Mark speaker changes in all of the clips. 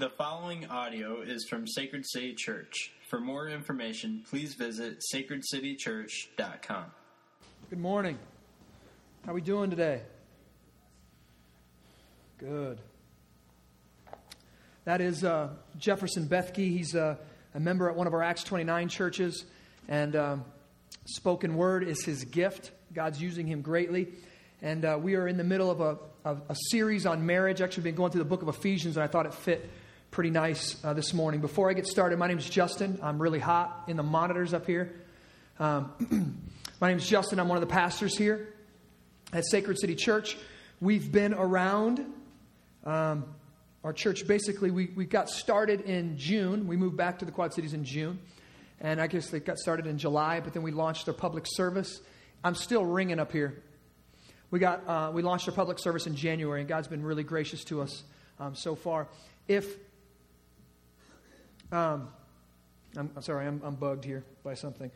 Speaker 1: The following audio is from Sacred City Church. For more information, please visit sacredcitychurch.com.
Speaker 2: Good morning. How are we doing today? Good. That is uh, Jefferson Bethke. He's uh, a member at one of our Acts 29 churches, and um, spoken word is his gift. God's using him greatly. And uh, we are in the middle of a, of a series on marriage. Actually, been going through the book of Ephesians, and I thought it fit pretty nice uh, this morning. Before I get started, my name is Justin. I'm really hot in the monitors up here. Um, my name is Justin. I'm one of the pastors here at Sacred City Church. We've been around. Um, our church basically, we, we got started in June. We moved back to the Quad Cities in June. And I guess they got started in July, but then we launched our public service. I'm still ringing up here. We, got, uh, we launched our public service in January, and God's been really gracious to us um, so far. If um, I'm, I'm, sorry, I'm, I'm, bugged here by something.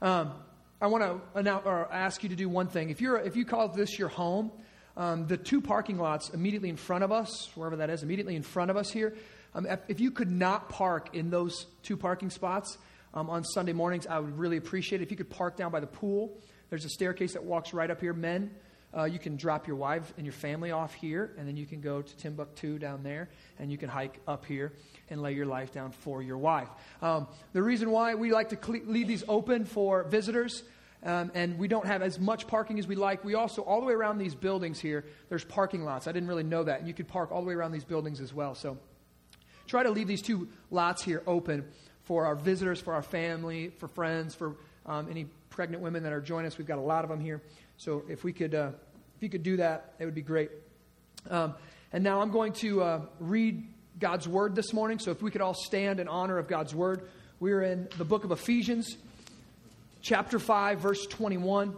Speaker 2: Um, I want to ask you to do one thing. If, you're, if you call this your home, um, the two parking lots immediately in front of us, wherever that is, immediately in front of us here, um, if, if, you could not park in those two parking spots um, on Sunday mornings, I would really appreciate it. If you could park down by the pool, there's a staircase that walks right up here. Men, uh, you can drop your wife and your family off here, and then you can go to Timbuktu down there, and you can hike up here and lay your life down for your wife. Um, the reason why we like to leave these open for visitors. Um, and we don't have as much parking as we like. We also, all the way around these buildings here, there's parking lots. I didn't really know that. And you could park all the way around these buildings as well. So try to leave these two lots here open for our visitors, for our family, for friends, for um, any pregnant women that are joining us. We've got a lot of them here. So if we could, uh, if you could do that, it would be great. Um, and now I'm going to uh, read God's word this morning. So if we could all stand in honor of God's word, we're in the book of Ephesians, chapter 5, verse 21.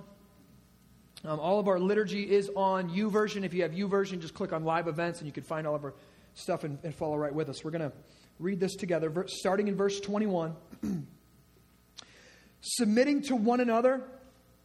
Speaker 2: Um, all of our liturgy is on YouVersion. If you have YouVersion, just click on live events and you can find all of our stuff and, and follow right with us. We're going to read this together, starting in verse 21. Submitting to one another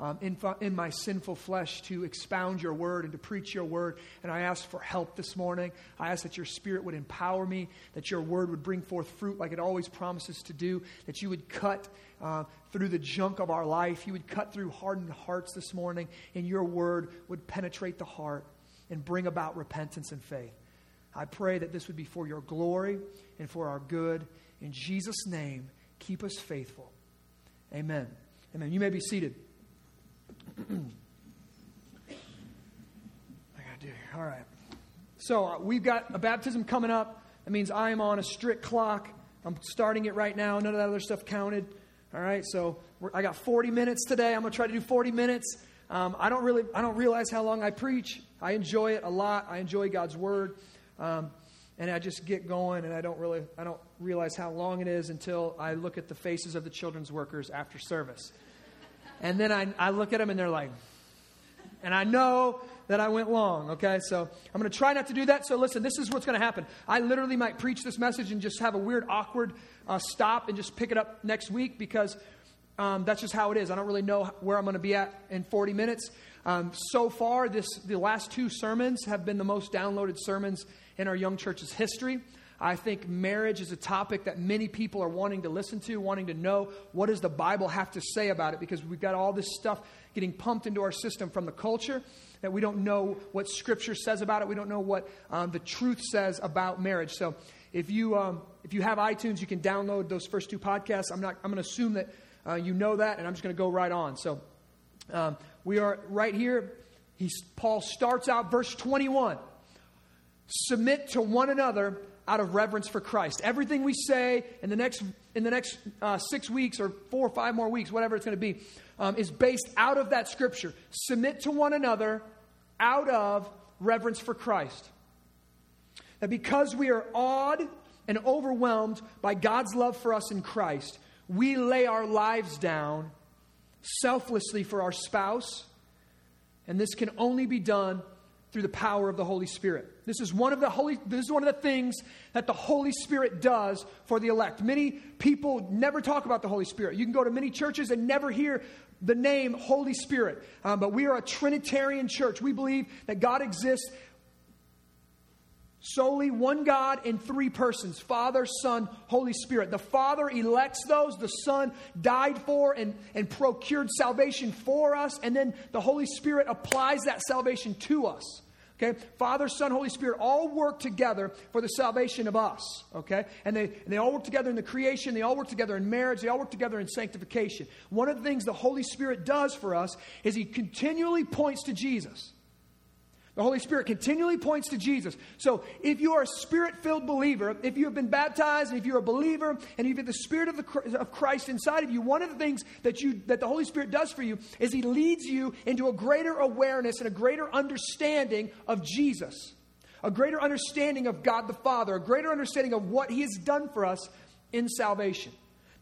Speaker 2: um, in, in my sinful flesh to expound your word and to preach your word. And I ask for help this morning. I ask that your spirit would empower me, that your word would bring forth fruit like it always promises to do, that you would cut uh, through the junk of our life. You would cut through hardened hearts this morning, and your word would penetrate the heart and bring about repentance and faith. I pray that this would be for your glory and for our good. In Jesus' name, keep us faithful. Amen. Amen. You may be seated. I gotta do here. All right. So uh, we've got a baptism coming up. That means I am on a strict clock. I'm starting it right now. None of that other stuff counted. All right. So I got 40 minutes today. I'm gonna try to do 40 minutes. Um, I don't really, I don't realize how long I preach. I enjoy it a lot. I enjoy God's word. Um, and I just get going, and I don't really, I don't realize how long it is until I look at the faces of the children's workers after service. And then I, I look at them and they're like, and I know that I went long, okay? So I'm going to try not to do that. So listen, this is what's going to happen. I literally might preach this message and just have a weird, awkward uh, stop and just pick it up next week because um, that's just how it is. I don't really know where I'm going to be at in 40 minutes. Um, so far, this, the last two sermons have been the most downloaded sermons in our young church's history. I think marriage is a topic that many people are wanting to listen to, wanting to know what does the Bible have to say about it because we've got all this stuff getting pumped into our system from the culture that we don't know what Scripture says about it. We don't know what um, the truth says about marriage. So if you um, if you have iTunes, you can download those first two podcasts. I'm not. I'm going to assume that uh, you know that, and I'm just going to go right on. So um, we are right here. He's, Paul starts out verse 21. Submit to one another out of reverence for Christ. Everything we say in the next, in the next uh, six weeks or four or five more weeks, whatever it's going to be, um, is based out of that scripture. Submit to one another out of reverence for Christ. That because we are awed and overwhelmed by God's love for us in Christ, we lay our lives down selflessly for our spouse. And this can only be done through the power of the Holy Spirit. This is one of the holy this is one of the things that the Holy Spirit does for the elect. Many people never talk about the Holy Spirit. You can go to many churches and never hear the name Holy Spirit. Um, but we are a Trinitarian church. We believe that God exists solely one God in three persons Father, Son, Holy Spirit. The Father elects those, the Son died for and, and procured salvation for us, and then the Holy Spirit applies that salvation to us. Okay? Father, Son, Holy Spirit all work together for the salvation of us. Okay? And they, and they all work together in the creation, they all work together in marriage, they all work together in sanctification. One of the things the Holy Spirit does for us is He continually points to Jesus. The Holy Spirit continually points to Jesus. So if you are a spirit filled believer, if you have been baptized, and if you're a believer, and you've got the Spirit of, the, of Christ inside of you, one of the things that, you, that the Holy Spirit does for you is He leads you into a greater awareness and a greater understanding of Jesus, a greater understanding of God the Father, a greater understanding of what He has done for us in salvation.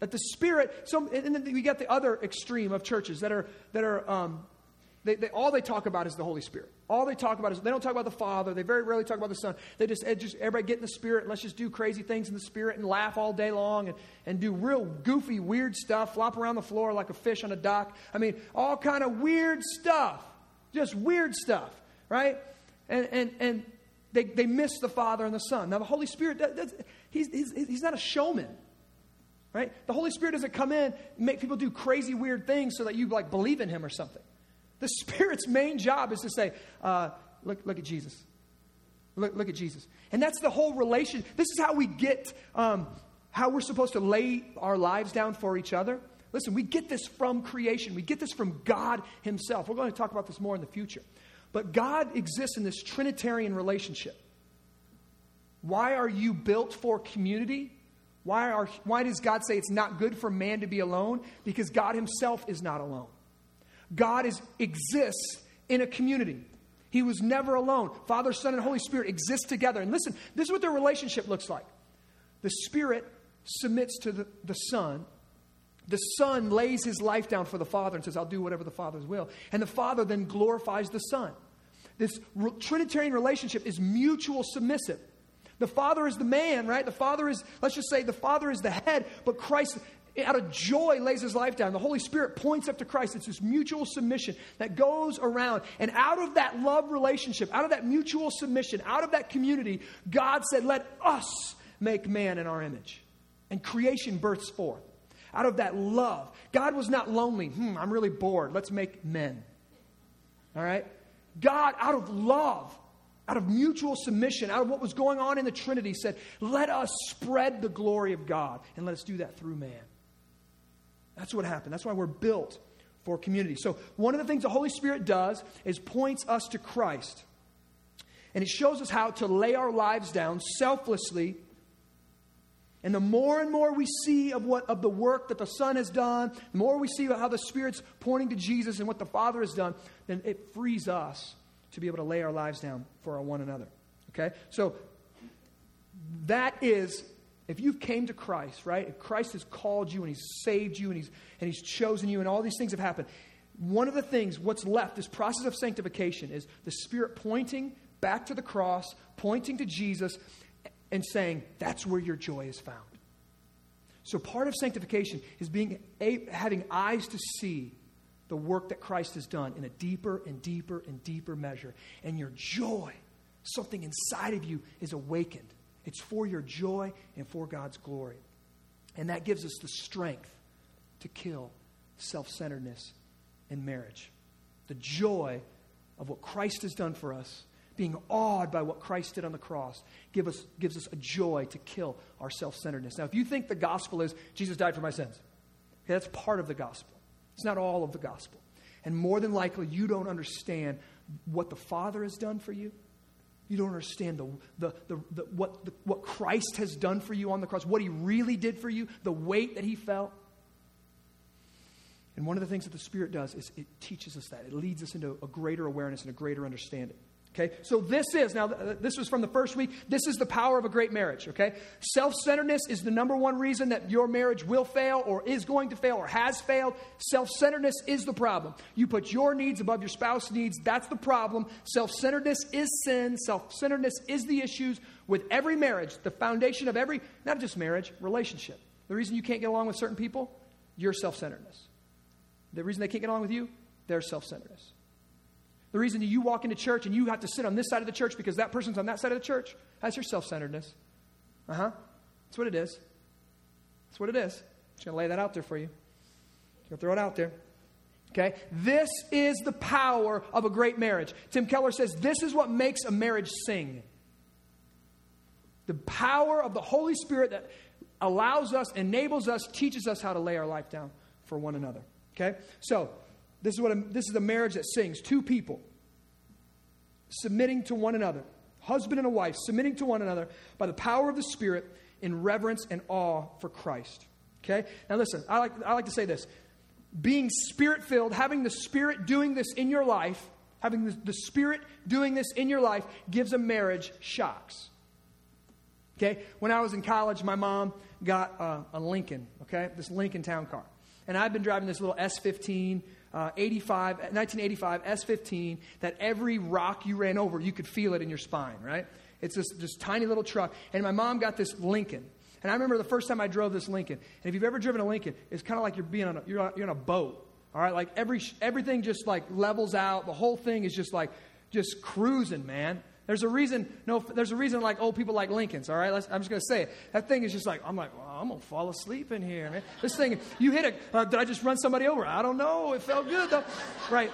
Speaker 2: That the Spirit, so, and then we get the other extreme of churches that are, that are um, they, they, all they talk about is the Holy Spirit. All they talk about is they don't talk about the Father. They very rarely talk about the Son. They just, eh, just everybody get in the Spirit and let's just do crazy things in the Spirit and laugh all day long and, and do real goofy, weird stuff, flop around the floor like a fish on a dock. I mean, all kind of weird stuff. Just weird stuff, right? And, and, and they, they miss the Father and the Son. Now, the Holy Spirit, that, he's, he's, he's not a showman. Right? The Holy Spirit doesn't come in make people do crazy, weird things so that you like believe in Him or something. The Spirit's main job is to say, uh, look, look at Jesus. Look, look at Jesus. And that's the whole relation. This is how we get um, how we're supposed to lay our lives down for each other. Listen, we get this from creation, we get this from God Himself. We're going to talk about this more in the future. But God exists in this Trinitarian relationship. Why are you built for community? Why, are, why does God say it's not good for man to be alone? Because God Himself is not alone. God is, exists in a community. He was never alone. Father, Son, and Holy Spirit exist together. And listen, this is what their relationship looks like. The Spirit submits to the, the Son. The Son lays his life down for the Father and says, I'll do whatever the Father's will. And the Father then glorifies the Son. This re- Trinitarian relationship is mutual submissive. The Father is the man, right? The Father is, let's just say, the Father is the head, but Christ out of joy lays his life down. The Holy Spirit points up to Christ. It's this mutual submission that goes around. And out of that love relationship, out of that mutual submission, out of that community, God said, Let us make man in our image. And creation births forth. Out of that love. God was not lonely. Hmm, I'm really bored. Let's make men. All right? God, out of love, out of mutual submission, out of what was going on in the Trinity, said, Let us spread the glory of God, and let us do that through man. That's what happened. That's why we're built for community. So, one of the things the Holy Spirit does is points us to Christ. And it shows us how to lay our lives down selflessly. And the more and more we see of what of the work that the Son has done, the more we see how the Spirit's pointing to Jesus and what the Father has done, then it frees us to be able to lay our lives down for one another. Okay? So that is if you've came to Christ, right? If Christ has called you and he's saved you and he's, and he's chosen you and all these things have happened, one of the things, what's left, this process of sanctification, is the Spirit pointing back to the cross, pointing to Jesus, and saying, that's where your joy is found. So part of sanctification is being having eyes to see the work that Christ has done in a deeper and deeper and deeper measure. And your joy, something inside of you, is awakened. It's for your joy and for God's glory. And that gives us the strength to kill self centeredness in marriage. The joy of what Christ has done for us, being awed by what Christ did on the cross, give us, gives us a joy to kill our self centeredness. Now, if you think the gospel is Jesus died for my sins, okay, that's part of the gospel. It's not all of the gospel. And more than likely, you don't understand what the Father has done for you. You don't understand the, the, the, the what, the, what Christ has done for you on the cross, what he really did for you, the weight that he felt. And one of the things that the Spirit does is it teaches us that. It leads us into a greater awareness and a greater understanding. Okay? So this is, now uh, this was from the first week, this is the power of a great marriage, okay? Self-centeredness is the number one reason that your marriage will fail or is going to fail or has failed. Self-centeredness is the problem. You put your needs above your spouse's needs, that's the problem. Self-centeredness is sin. Self-centeredness is the issues with every marriage, the foundation of every, not just marriage, relationship. The reason you can't get along with certain people, your self-centeredness. The reason they can't get along with you, their self centeredness. The reason that you walk into church and you have to sit on this side of the church because that person's on that side of the church, that's your self centeredness. Uh huh. That's what it is. That's what it is. I'm just going to lay that out there for you. To throw it out there. Okay? This is the power of a great marriage. Tim Keller says this is what makes a marriage sing. The power of the Holy Spirit that allows us, enables us, teaches us how to lay our life down for one another. Okay? So, this is, what a, this is a marriage that sings two people submitting to one another, husband and a wife, submitting to one another by the power of the Spirit in reverence and awe for Christ. Okay? Now, listen, I like, I like to say this being spirit filled, having the Spirit doing this in your life, having the, the Spirit doing this in your life gives a marriage shocks. Okay? When I was in college, my mom got uh, a Lincoln, okay? This Lincoln Town Car. And I've been driving this little S15, uh, 85, 1985 S15 that every rock you ran over, you could feel it in your spine, right? It's this, this tiny little truck. And my mom got this Lincoln. And I remember the first time I drove this Lincoln. And if you've ever driven a Lincoln, it's kind of like you're being on a, you're on, you're on a boat. All right, like every everything just like levels out. The whole thing is just like just cruising, man. There's a reason, no, there's a reason like old people like Lincolns, all right? Let's, I'm just going to say it. That thing is just like, I'm like, well, I'm going to fall asleep in here, man. This thing, you hit it. Uh, did I just run somebody over? I don't know. It felt good, though. Right.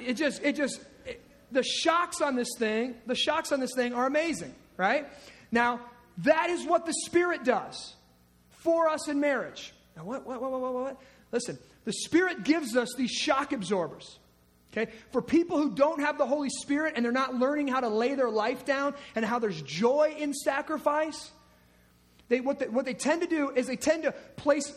Speaker 2: It just, it just, it, the shocks on this thing, the shocks on this thing are amazing, right? Now, that is what the Spirit does for us in marriage. Now, what, what, what, what, what? Listen, the Spirit gives us these shock absorbers. Okay? For people who don't have the Holy Spirit and they're not learning how to lay their life down and how there's joy in sacrifice, they, what, they, what they tend to do is they tend to place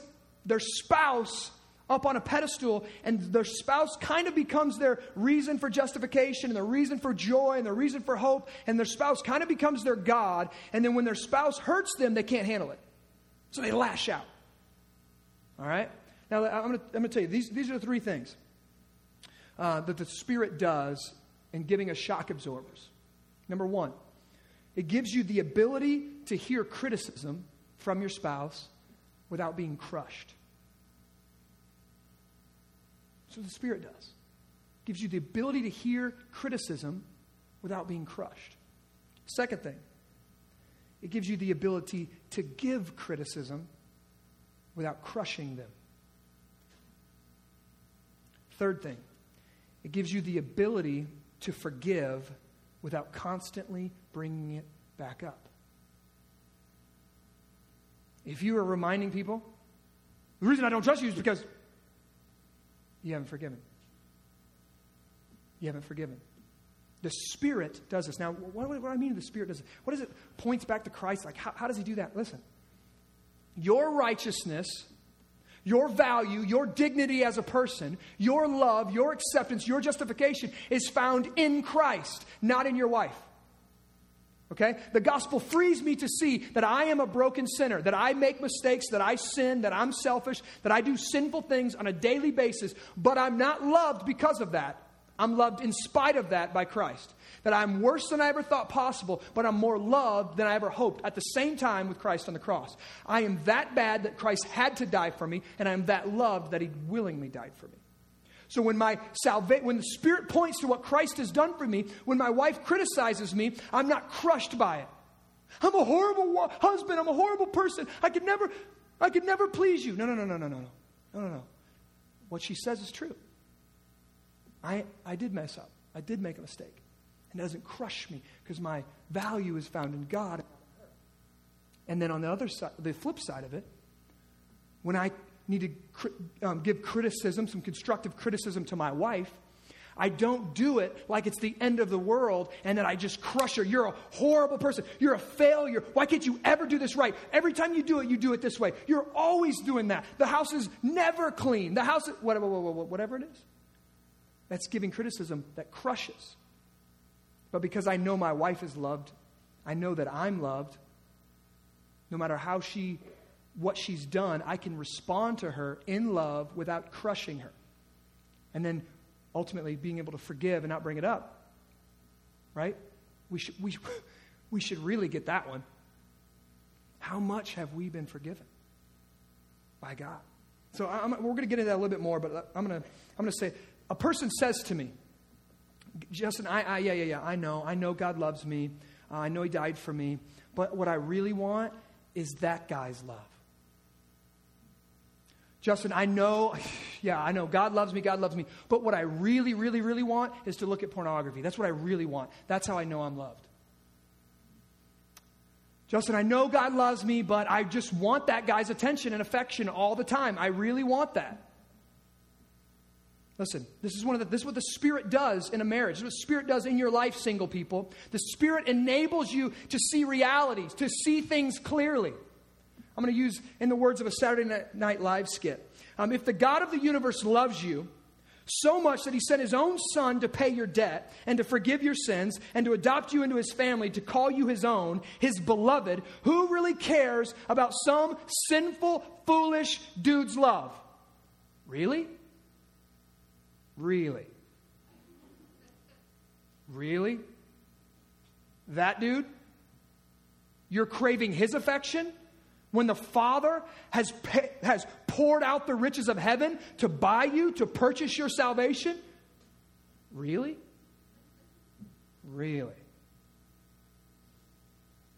Speaker 2: their spouse up on a pedestal, and their spouse kind of becomes their reason for justification and their reason for joy and their reason for hope, and their spouse kind of becomes their God. And then when their spouse hurts them, they can't handle it. So they lash out. All right? Now, I'm going to tell you, these, these are the three things uh, that the Spirit does in giving us shock absorbers. Number one, it gives you the ability to hear criticism from your spouse without being crushed. What the Spirit does. It gives you the ability to hear criticism without being crushed. Second thing, it gives you the ability to give criticism without crushing them. Third thing, it gives you the ability to forgive without constantly bringing it back up. If you are reminding people, the reason I don't trust you is because you haven't forgiven. You haven't forgiven. The Spirit does this. Now, what, what do I mean the Spirit does this? What does it points back to Christ? Like, how, how does he do that? Listen. Your righteousness your value, your dignity as a person, your love, your acceptance, your justification is found in Christ, not in your wife. Okay? The gospel frees me to see that I am a broken sinner, that I make mistakes, that I sin, that I'm selfish, that I do sinful things on a daily basis, but I'm not loved because of that. I'm loved in spite of that by Christ. That I'm worse than I ever thought possible, but I'm more loved than I ever hoped at the same time with Christ on the cross. I am that bad that Christ had to die for me, and I am that loved that he willingly died for me. So when my salva- when the Spirit points to what Christ has done for me, when my wife criticizes me, I'm not crushed by it. I'm a horrible husband. I'm a horrible person. I could never, I could never please you. No, no, no, no, no, no, no, no, no. What she says is true. I, I did mess up. I did make a mistake. And doesn't crush me because my value is found in God. And then on the other side, the flip side of it, when I need to um, give criticism, some constructive criticism to my wife, I don't do it like it's the end of the world and that I just crush her. You're a horrible person. You're a failure. Why can't you ever do this right? Every time you do it, you do it this way. You're always doing that. The house is never clean. The house is whatever, whatever it is. That's giving criticism that crushes. But because I know my wife is loved, I know that I'm loved, no matter how she what she's done, I can respond to her in love without crushing her. And then ultimately being able to forgive and not bring it up. Right? We should, we, we should really get that one. How much have we been forgiven by God? So I'm, we're going to get into that a little bit more, but I'm going to, I'm going to say a person says to me, Justin, I, I, yeah, yeah, yeah, I know. I know God loves me. Uh, I know He died for me. But what I really want is that guy's love. Justin, I know, yeah, I know God loves me, God loves me. But what I really, really, really want is to look at pornography. That's what I really want. That's how I know I'm loved. Justin, I know God loves me, but I just want that guy's attention and affection all the time. I really want that. Listen, this is one of the, this is what the Spirit does in a marriage. This is what the Spirit does in your life, single people. The Spirit enables you to see realities, to see things clearly. I'm going to use in the words of a Saturday Night Live skit. Um, if the God of the universe loves you so much that he sent his own son to pay your debt and to forgive your sins and to adopt you into his family, to call you his own, his beloved, who really cares about some sinful, foolish dude's love? Really? Really? Really? That dude? You're craving his affection? When the Father has, pay, has poured out the riches of heaven to buy you, to purchase your salvation? Really? Really?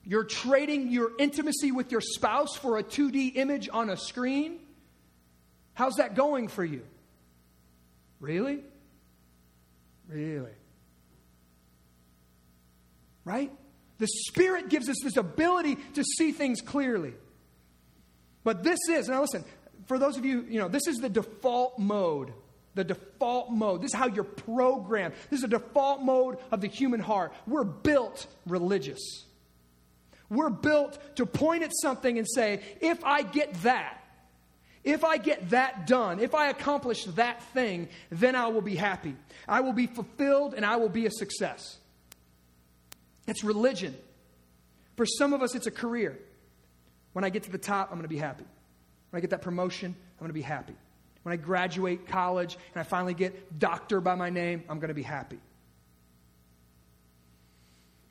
Speaker 2: You're trading your intimacy with your spouse for a 2D image on a screen? How's that going for you? Really? Really? Right? The Spirit gives us this ability to see things clearly. But this is, now listen, for those of you, you know, this is the default mode. The default mode. This is how you're programmed. This is the default mode of the human heart. We're built religious. We're built to point at something and say, if I get that, if I get that done, if I accomplish that thing, then I will be happy. I will be fulfilled and I will be a success. It's religion. For some of us, it's a career. When I get to the top, I'm going to be happy. When I get that promotion, I'm going to be happy. When I graduate college and I finally get doctor by my name, I'm going to be happy.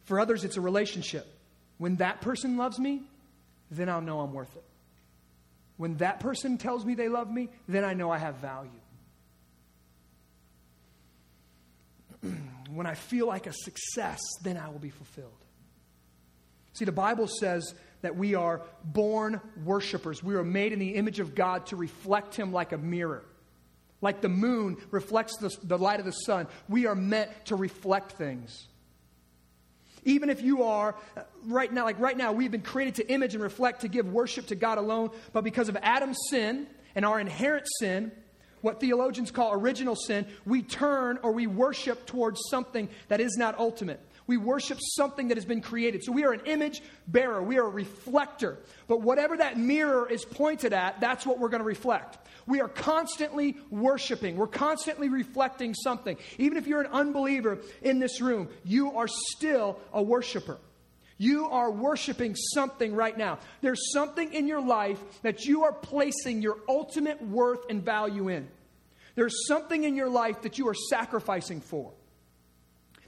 Speaker 2: For others, it's a relationship. When that person loves me, then I'll know I'm worth it. When that person tells me they love me, then I know I have value. when I feel like a success, then I will be fulfilled. See, the Bible says that we are born worshipers. We are made in the image of God to reflect Him like a mirror. Like the moon reflects the, the light of the sun, we are meant to reflect things. Even if you are uh, right now, like right now, we've been created to image and reflect, to give worship to God alone. But because of Adam's sin and our inherent sin, what theologians call original sin, we turn or we worship towards something that is not ultimate. We worship something that has been created. So we are an image bearer, we are a reflector. But whatever that mirror is pointed at, that's what we're going to reflect. We are constantly worshiping, we're constantly reflecting something. Even if you're an unbeliever in this room, you are still a worshiper. You are worshiping something right now. There's something in your life that you are placing your ultimate worth and value in. There's something in your life that you are sacrificing for.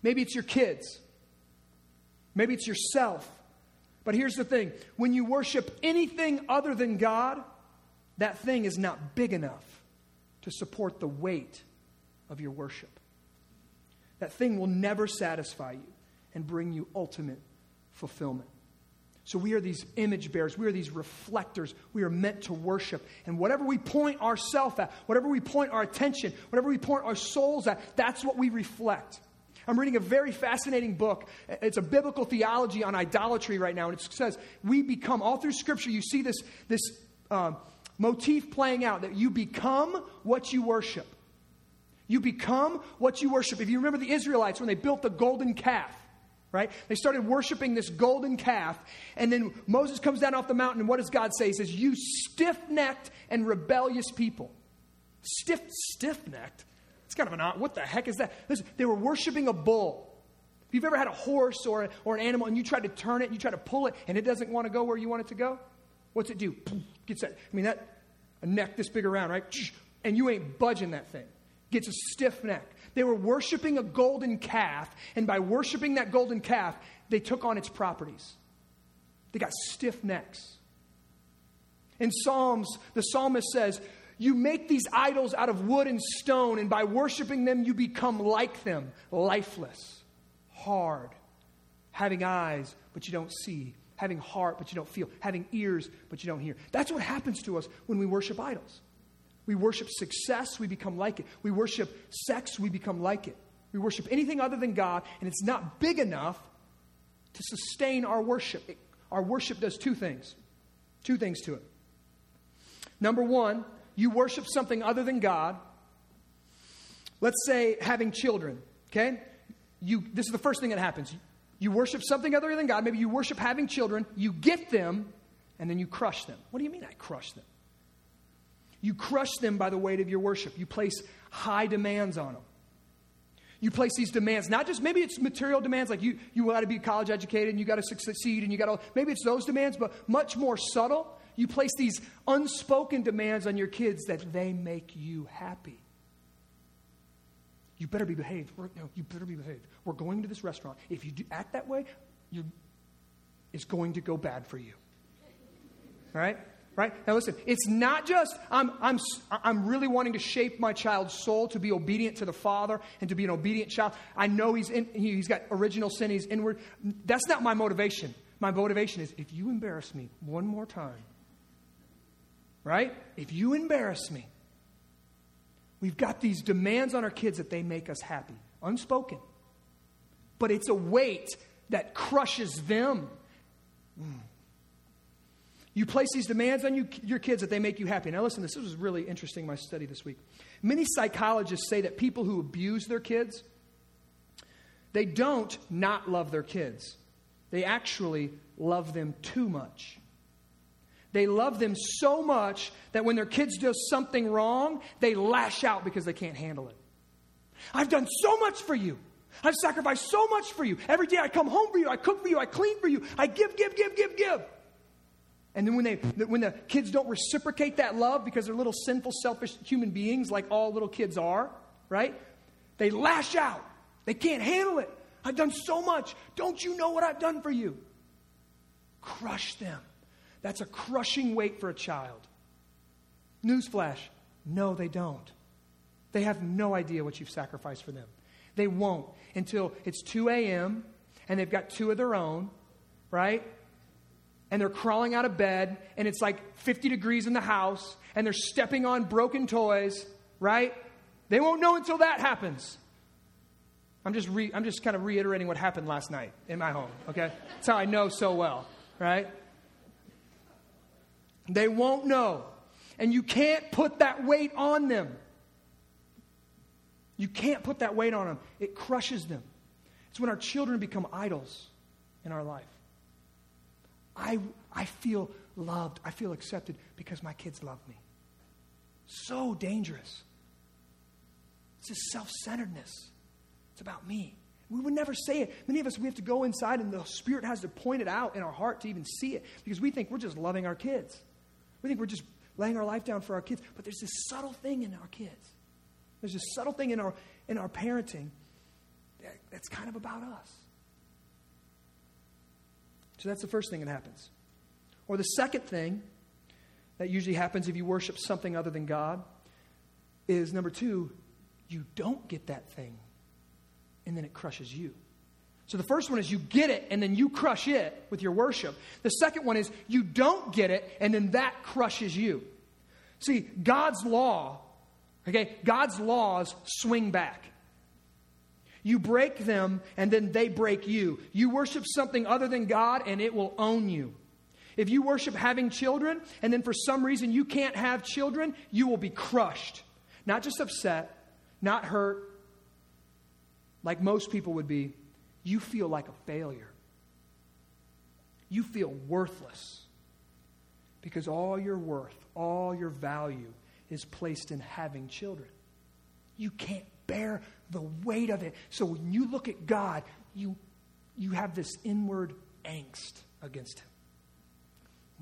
Speaker 2: Maybe it's your kids. Maybe it's yourself. But here's the thing when you worship anything other than God, that thing is not big enough to support the weight of your worship. That thing will never satisfy you and bring you ultimate fulfillment. So we are these image bearers. We are these reflectors. We are meant to worship. And whatever we point ourselves at, whatever we point our attention, whatever we point our souls at, that's what we reflect. I'm reading a very fascinating book. It's a biblical theology on idolatry right now. And it says, we become, all through Scripture, you see this, this um, motif playing out that you become what you worship. You become what you worship. If you remember the Israelites when they built the golden calf, right? They started worshiping this golden calf. And then Moses comes down off the mountain, and what does God say? He says, You stiff necked and rebellious people. Stiff, stiff necked? Kind of an odd, what the heck is that? Listen, they were worshiping a bull. If you've ever had a horse or, or an animal and you try to turn it and you try to pull it and it doesn't want to go where you want it to go, what's it do? Gets that, I mean, that, a neck this big around, right? And you ain't budging that thing. Gets a stiff neck. They were worshiping a golden calf, and by worshiping that golden calf, they took on its properties. They got stiff necks. In Psalms, the psalmist says, You make these idols out of wood and stone, and by worshiping them, you become like them, lifeless, hard, having eyes, but you don't see, having heart, but you don't feel, having ears, but you don't hear. That's what happens to us when we worship idols. We worship success, we become like it. We worship sex, we become like it. We worship anything other than God, and it's not big enough to sustain our worship. It, our worship does two things. Two things to it. Number one, you worship something other than God. Let's say having children, okay? You, this is the first thing that happens. You worship something other than God. Maybe you worship having children. You get them, and then you crush them. What do you mean I crush them? You crush them by the weight of your worship. You place high demands on them. You place these demands, not just maybe it's material demands like you, you got to be college educated and you got to succeed and you got to, maybe it's those demands, but much more subtle. You place these unspoken demands on your kids that they make you happy. You better be behaved. We're, no, you better be behaved. We're going to this restaurant. If you act that way, it's going to go bad for you. All right? right? Now listen, it's not just I'm, I'm, I'm really wanting to shape my child's soul to be obedient to the Father and to be an obedient child. I know he's, in, he's got original sin, he's inward. That's not my motivation. My motivation is if you embarrass me one more time, right? If you embarrass me, we've got these demands on our kids that they make us happy, unspoken. But it's a weight that crushes them. Mm. You place these demands on you, your kids that they make you happy. Now, listen, this was really interesting, my study this week. Many psychologists say that people who abuse their kids, they don't not love their kids. They actually love them too much. They love them so much that when their kids do something wrong, they lash out because they can't handle it. I've done so much for you. I've sacrificed so much for you. Every day I come home for you, I cook for you, I clean for you, I give, give, give, give, give. And then when, they, when the kids don't reciprocate that love because they're little sinful, selfish human beings like all little kids are, right? They lash out. They can't handle it. I've done so much. Don't you know what I've done for you? Crush them. That's a crushing weight for a child. Newsflash no, they don't. They have no idea what you've sacrificed for them. They won't until it's 2 a.m. and they've got two of their own, right? and they're crawling out of bed and it's like 50 degrees in the house and they're stepping on broken toys, right? They won't know until that happens. I'm just, re- I'm just kind of reiterating what happened last night in my home, okay? That's how I know so well, right? They won't know. And you can't put that weight on them. You can't put that weight on them, it crushes them. It's when our children become idols in our life. I, I feel loved. I feel accepted because my kids love me. So dangerous. It's this self centeredness. It's about me. We would never say it. Many of us, we have to go inside and the Spirit has to point it out in our heart to even see it because we think we're just loving our kids. We think we're just laying our life down for our kids. But there's this subtle thing in our kids. There's this subtle thing in our, in our parenting that, that's kind of about us. So that's the first thing that happens. Or the second thing that usually happens if you worship something other than God is number two, you don't get that thing, and then it crushes you. So the first one is you get it and then you crush it with your worship. The second one is you don't get it and then that crushes you. See, God's law, okay, God's laws swing back. You break them and then they break you. You worship something other than God and it will own you. If you worship having children and then for some reason you can't have children, you will be crushed. Not just upset, not hurt, like most people would be. You feel like a failure. You feel worthless because all your worth, all your value is placed in having children. You can't bear the weight of it. So when you look at God, you, you have this inward angst against Him.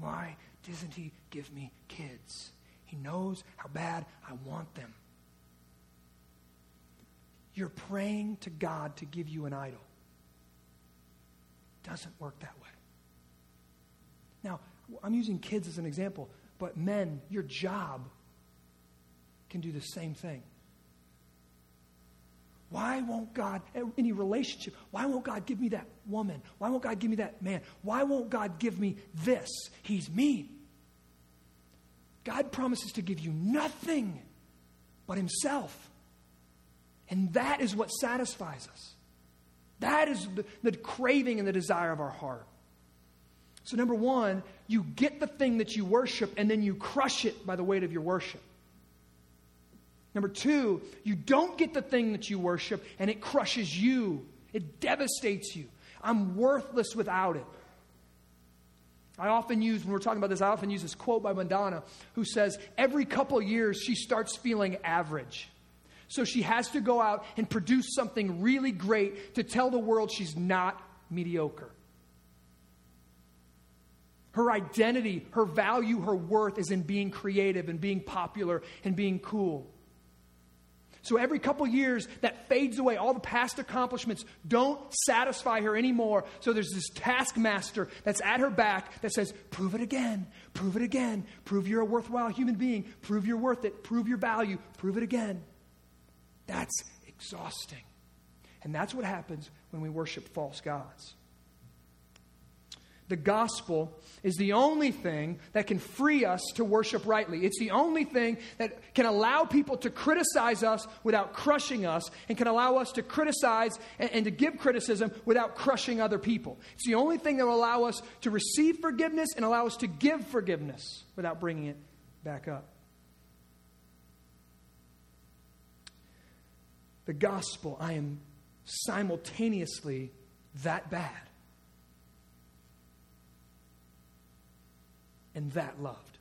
Speaker 2: Why doesn't He give me kids? He knows how bad I want them. You're praying to God to give you an idol. Doesn't work that way. Now, I'm using kids as an example, but men, your job can do the same thing. Why won't God, any relationship, why won't God give me that woman? Why won't God give me that man? Why won't God give me this? He's mean. God promises to give you nothing but Himself. And that is what satisfies us. That is the, the, craving and the desire of our heart. So, number one, you get the thing that you worship and then you crush it by the weight of your worship. Number two, you don't get the thing that you worship and it crushes you, it devastates you. I'm worthless without it. I often use, when we're talking about this, I often use this quote by Madonna who says, Every couple years she starts feeling average. So she has to go out and produce something really great to tell the world she's not mediocre. Her identity, her value, her worth is in being creative and being popular and being cool. So every couple years, that fades away. All the past accomplishments don't satisfy her anymore. So there's this taskmaster that's at her back that says, Prove it again, prove it again, prove you're a worthwhile human being, prove you're worth it, prove your value, prove it again. That's exhausting. And that's what happens when we worship false gods. The gospel is the only thing that can free us to worship rightly. It's the only thing that can allow people to criticize us without crushing us and can allow us to criticize and, and, to give criticism without crushing other people. It's the only thing that will allow us to receive forgiveness and allow us to give forgiveness without bringing it back up. The gospel, I am simultaneously that bad and that loved.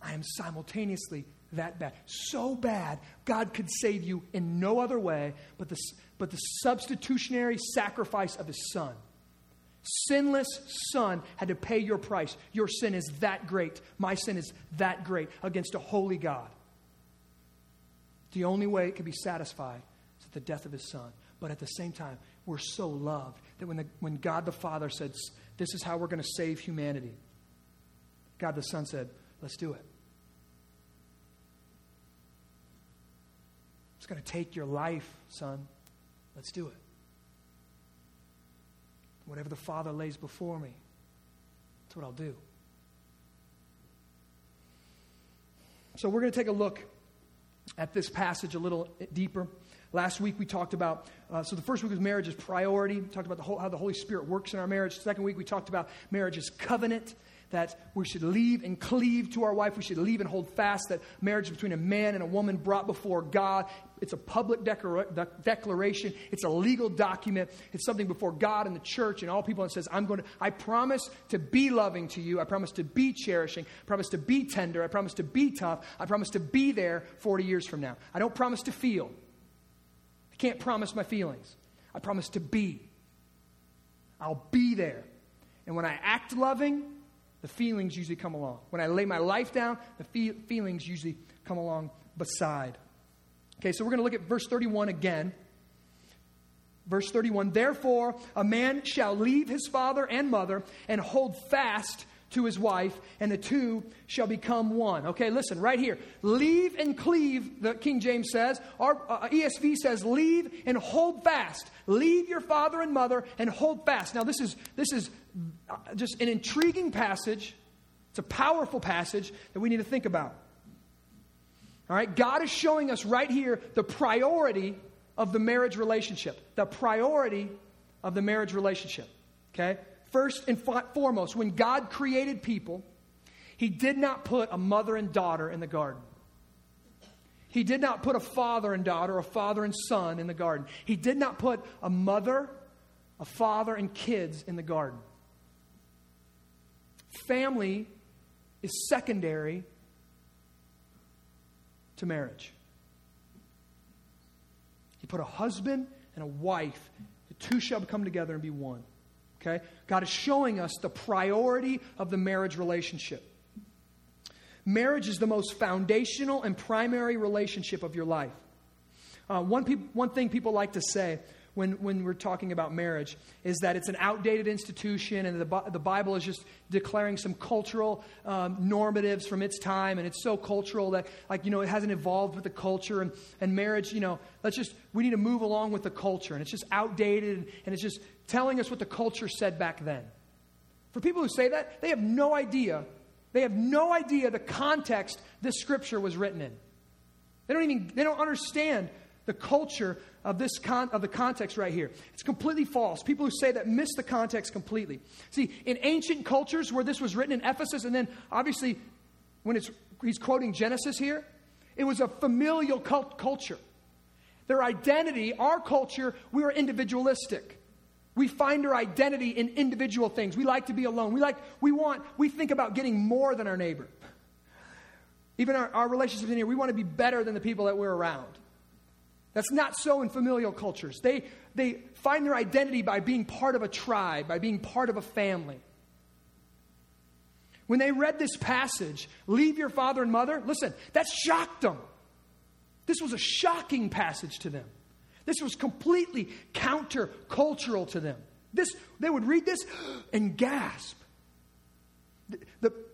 Speaker 2: I am simultaneously that bad. So bad, God could save you in no other way but the, but the substitutionary sacrifice of his son. Sinless son had to pay your price. Your sin is that great. My sin is that great against a holy God. The only way it can be satisfied is at the death of his son. But at the same time, we're so loved that when, the, when God the Father said, this is how we're going to save humanity. God the Son said, Let's do it. It's going to take your life, son. Let's do it. Whatever the Father lays before me, that's what I'll do. So we're going to take a look at this passage a little deeper. Last week we talked about, uh, so the first week was marriage as priority. We talked about the whole, how the Holy Spirit works in our marriage. Second week we talked about marriage as covenant, that we should leave and cleave to our wife. We should leave and hold fast that marriage between a man and a woman brought before God. It's a public declara- declaration. It's a legal document. It's something before God and the church and all people. And says, "I'm going to. I promise to be loving to you. I promise to be cherishing. I promise to be tender. I promise to be tough. I promise to be there 40 years from now. I don't promise to feel I can't promise my feelings. I promise to be. I'll be there. And when I act loving, the feelings usually come along. When I lay my life down, the fe- feelings usually come along beside. Okay, so we're going to look at verse 31 again. Verse 31 Therefore, a man shall leave his father and mother and hold fast to his wife, and the two shall become one. Okay, listen, right here. Leave and cleave, the King James says. Our uh, ESV says, leave and hold fast. Leave your father and mother and hold fast. Now, this is, this is just an intriguing passage. It's a powerful passage that we need to think about. All right, God is showing us right here the priority of the marriage relationship. The priority of the marriage relationship. Okay? First and foremost, when God created people, He did not put a mother and daughter in the garden. He did not put a father and daughter, a father and son in the garden. He did not put a mother, a father, and kids in the garden. Family is secondary to marriage. He put a husband and a wife, the two shall come together and be one. Okay? God is showing us the priority of the marriage relationship. Marriage is the most foundational and primary relationship of your life. Uh, one, pe- one thing people like to say when, when we're talking about marriage is that it's an outdated institution and the, the Bible is just declaring some cultural um, normatives from its time and it's so cultural that, like, you know, it hasn't evolved with the culture and, and marriage, you know, let's just, we need to move along with the culture and it's just outdated and it's just telling us what the culture said back then. For people who say that, they have no idea. They have no idea the context this scripture was written in. They don't even they don't understand the culture of this con- of the context right here. It's completely false. People who say that miss the context completely. See, in ancient cultures where this was written in Ephesus, and then obviously when it's he's quoting Genesis here, it was a familial cult- culture. Their identity, our culture, we are individualistic. We find our identity in individual things. We like to be alone. We like, we want, we think about getting more than our neighbor. Even our, our relationships in here, we want to be better than the people that we're around. That's not so in familial cultures. They, they find their identity by being part of a tribe, by being part of a family. When they read this passage, leave your father and mother, listen, that shocked them. This was a shocking passage to them. This was completely countercultural to them. This, they would read this and gasp.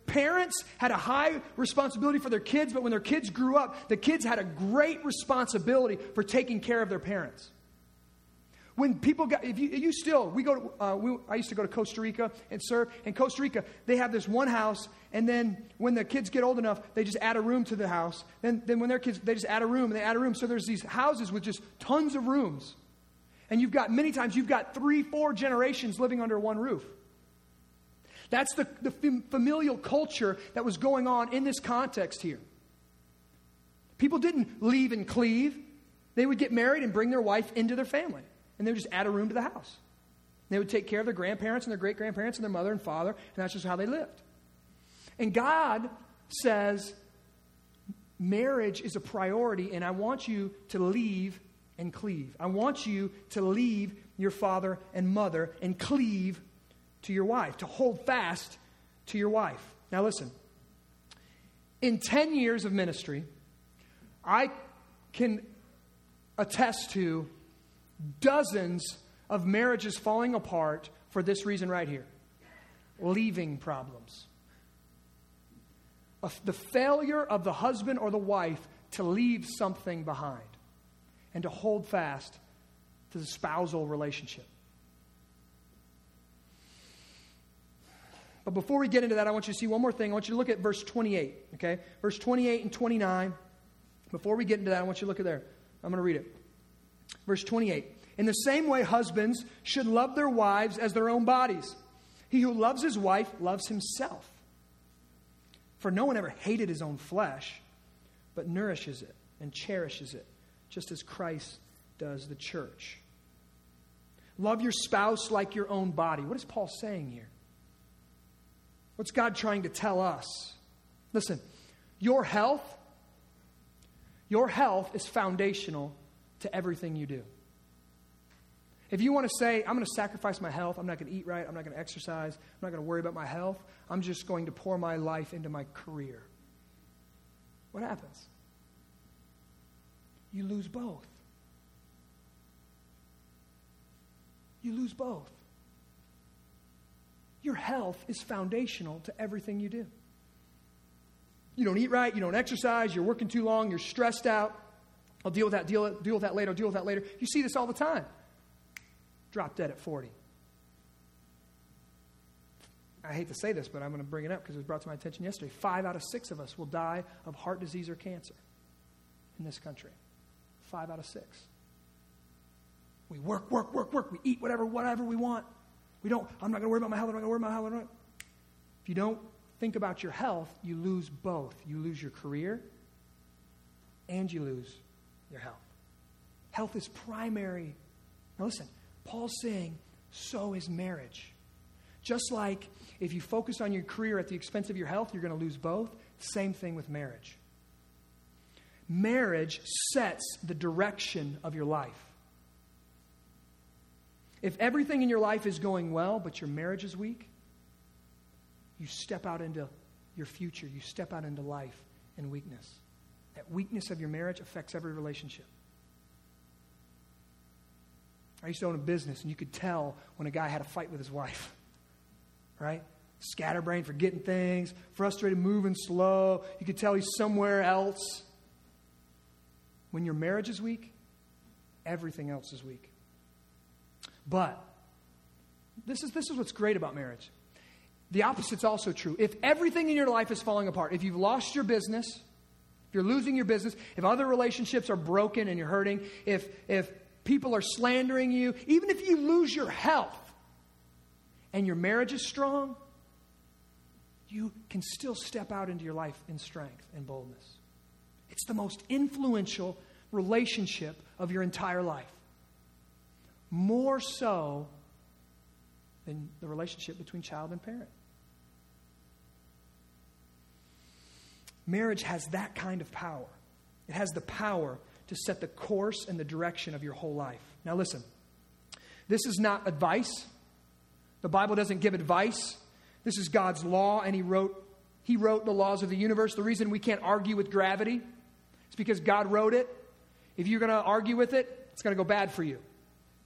Speaker 2: Parents had a high responsibility for their kids, but when their kids grew up, the kids had a great responsibility for taking care of their parents. When people got, if you, you still, we go to, uh, we, I used to go to Costa Rica and serve. In Costa Rica, they have this one house, and then when the kids get old enough, they just add a room to the house. Then, then when their kids, they just add a room, and they add a room. So there's these houses with just tons of rooms. And you've got, many times, you've got three, four generations living under one roof. That's the, the familial culture that was going on in this context here. People didn't leave and cleave. They would get married and bring their wife into their family and they would just add a room to the house. They would take care of their grandparents and their great grandparents and their mother and father, and that's just how they lived. And God says, marriage is a priority, and I want you to leave and cleave. I want you to leave your father and mother and cleave to your wife, to hold fast to your wife. Now, listen. In 10 years of ministry, I can attest to dozens of marriages falling apart for this reason right here leaving problems. The failure of the husband or the wife to leave something behind and to hold fast to the spousal relationship. But before we get into that, I want you to see one more thing. I want you to look at verse 28, okay? Verse 28 and 29. Before we get into that, I want you to look at there. I'm going to read it. Verse 28. In the same way, husbands should love their wives as their own bodies. He who loves his wife loves himself. For no one ever hated his own flesh, but nourishes it and cherishes it, just as Christ does the church. Love your spouse like your own body. What is Paul saying here? What's God trying to tell us? Listen, your health, your health is foundational to everything you do. If you want to say, I'm going to sacrifice my health, I'm not going to eat right, I'm not going to exercise, I'm not going to worry about my health, I'm just going to pour my life into my career, what happens? You lose both. You lose both. Your health is foundational to everything you do. You don't eat right, you don't exercise, you're working too long, you're stressed out. I'll deal with that, deal, deal with that later, I'll deal with that later. You see this all the time drop dead at 40. I hate to say this, but I'm going to bring it up because it was brought to my attention yesterday. Five out of six of us will die of heart disease or cancer in this country. Five out of six. We work, work, work, work. We eat whatever, whatever we want. We don't, I'm not going to worry about my health. I'm not going to worry about my health. If you don't think about your health, you lose both. You lose your career and you lose your health. Health is primary. Now, listen, Paul's saying, so is marriage. Just like if you focus on your career at the expense of your health, you're going to lose both. Same thing with marriage. Marriage sets the direction of your life. If everything in your life is going well, but your marriage is weak, you step out into your future, you step out into life in weakness. That weakness of your marriage affects every relationship. I used to own a business, and you could tell when a guy had a fight with his wife, right? Scatterbrained, forgetting things, frustrated, moving slow. You could tell he's somewhere else. When your marriage is weak, everything else is weak. But this is, this is what's great about marriage. The opposite's also true. If everything in your life is falling apart, if you've lost your business, if you're losing your business, if other relationships are broken and you're hurting, if, if people are slandering you, even if you lose your health and your marriage is strong, you can still step out into your life in strength and boldness. It's the most influential relationship of your entire life. More so than the relationship between child and parent. Marriage has that kind of power. It has the power to set the course and the direction of your whole life. Now, listen, this is not advice. The Bible doesn't give advice. This is God's law, and He wrote, he wrote the laws of the universe. The reason we can't argue with gravity is because God wrote it. If you're going to argue with it, it's going to go bad for you.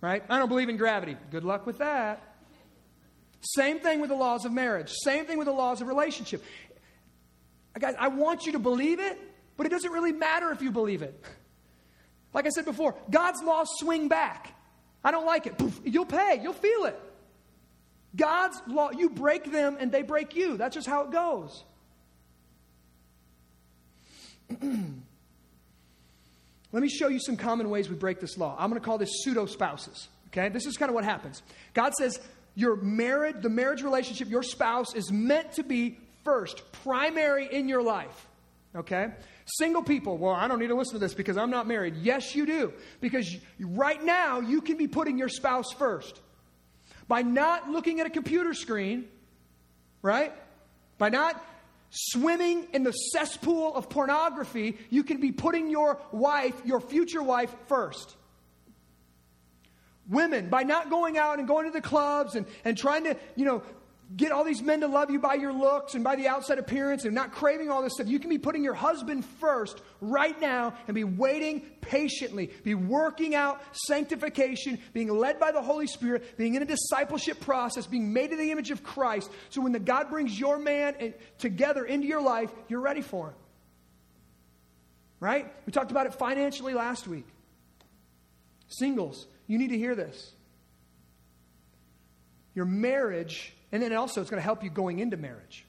Speaker 2: Right? I don't believe in gravity. Good luck with that. Same thing with the laws of marriage. Same thing with the laws of relationship. Guys, I want you to believe it, but it doesn't really matter if you believe it. Like I said before, God's laws swing back. I don't like it. Poof, you'll pay, you'll feel it. God's law, you break them and they break you. That's just how it goes. Let me show you some common ways we break this law. I'm going to call this pseudo spouses. Okay? This is kind of what happens. God says your marriage, the marriage relationship, your spouse is meant to be first, primary in your life. Okay? Single people, well, I don't need to listen to this because I'm not married. Yes, you do. Because right now, you can be putting your spouse first. By not looking at a computer screen, right? By not swimming in the cesspool of pornography, you can be putting your wife, your future wife, first. Women, by not going out and going to the clubs and, and trying to, you know, get all these men to love you by your looks and by the outside appearance and not craving all this stuff. You can be putting your husband first right now and be waiting patiently, be working out sanctification, being led by the Holy Spirit, being in a discipleship process, being made in the image of Christ. So when the God brings your man together into your life, you're ready for him. Right? We talked about it financially last week. Singles, you need to hear this. Your marriage and then also, it's going to help you going into marriage.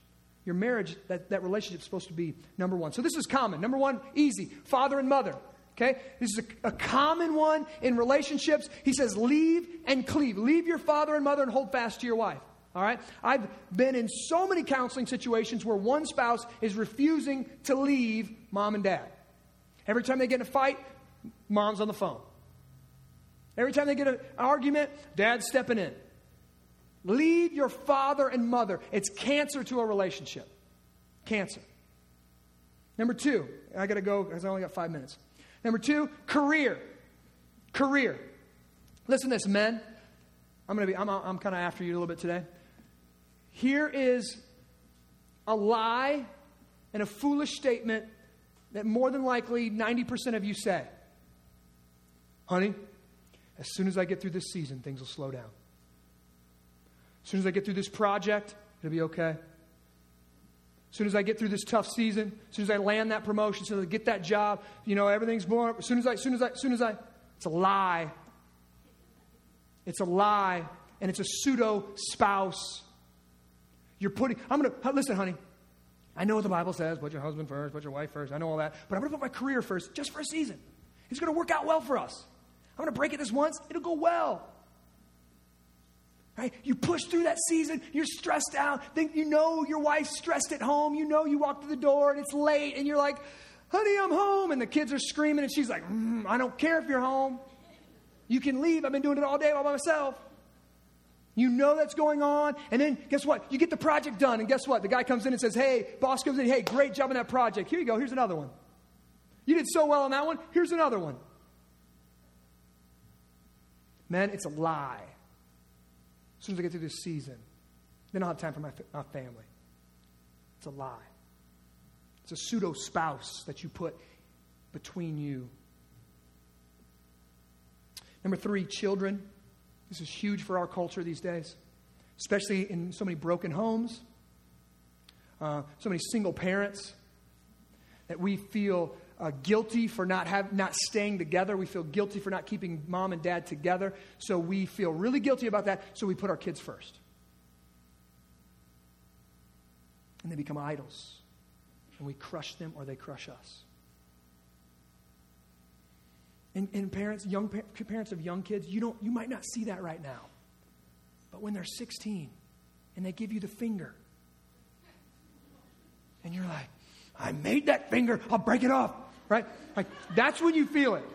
Speaker 2: Your marriage, that, that relationship is supposed to be number one. So this is common. Number one, easy father and mother. Okay? This is a, a, common one in relationships. He says, leave and cleave. Leave your father and mother and hold fast to your wife. All right? I've been in so many counseling situations where one spouse is refusing to leave mom and dad. Every time they get in a fight, mom's on the phone. Every time they get an argument, dad's stepping in. Leave your father and mother. It's cancer to a relationship. Cancer. Number two, I got to go because I only got five minutes. Number two, career. Career. Listen to this, men. I'm going to be, I'm, I'm kind of after you a little bit today. Here is a lie and a foolish statement that more than likely 90% of you say. Honey, as soon as I get through this season, things will slow down. As soon as I get through this project, it'll be okay. As soon as I get through this tough season, as soon as I land that promotion, as soon as I get that job, you know, everything's up. As soon as I, as soon as I, as soon as I, it's a lie. It's a lie, and it's a pseudo spouse. You're putting, I'm going to, uh, listen, honey, I know what the Bible says put your husband first, put your wife first. I know all that. But I'm going to put my career first just for a season. It's going to work out well for us. I'm going to break it this once, it'll go well. Right? You push through that season, you're stressed out. Think you know your wife's stressed at home. You know you walk to the door and it's late, and you're like, honey, I'm home. And the kids are screaming, and she's like, mm, I don't care if you're home. You can leave. I've been doing it all day all by myself. You know that's going on. And then guess what? You get the project done. And guess what? The guy comes in and says, Hey, boss comes in, hey, great job on that project. Here you go. Here's another one. You did so well on that one. Here's another one. Man, it's a lie. As soon as I get through this season, then I'll have time for my, my family. It's a lie. It's a pseudo spouse that you put between you. Number three, children. This is huge for our culture these days, especially in so many broken homes, uh, so many single parents, that we feel uh, guilty for not, have, not staying together. We feel guilty for not keeping mom and dad together. So we feel really guilty about that, so we put our kids first. And they become idols. And we crush them or they crush us. And, and parents, young parents of young kids, you, don't, you might not see that right now. But when they're 16 and they give you the finger, and you're like, I made that finger, I'll break it off, right? Like, that's when you feel it.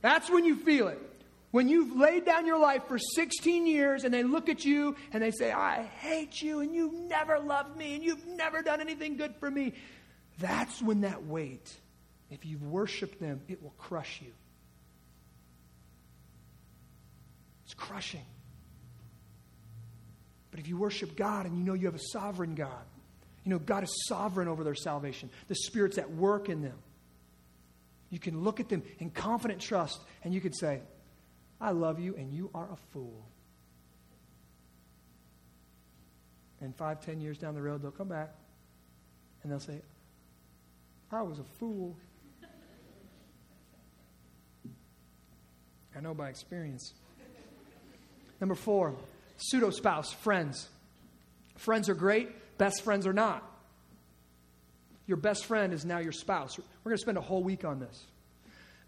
Speaker 2: That's when you feel it. When you've laid down your life for 16 years and they look at you and they say, I hate you and you've never loved me and you've never done anything good for me, that's when that weight if you've worshiped them, it will crush you. It's crushing. But if you worship God and you know you have a sovereign God, you know God is sovereign over their salvation, the Spirit's at work in them. You can look at them in confident trust and you can say, I love you and you are a fool. And five, ten years down the road, they'll come back and they'll say, I was a fool. I know by experience. Number four, pseudo spouse, friends. Friends are great, best friends are not. Your best friend is now your spouse. We're going to spend a whole week on this.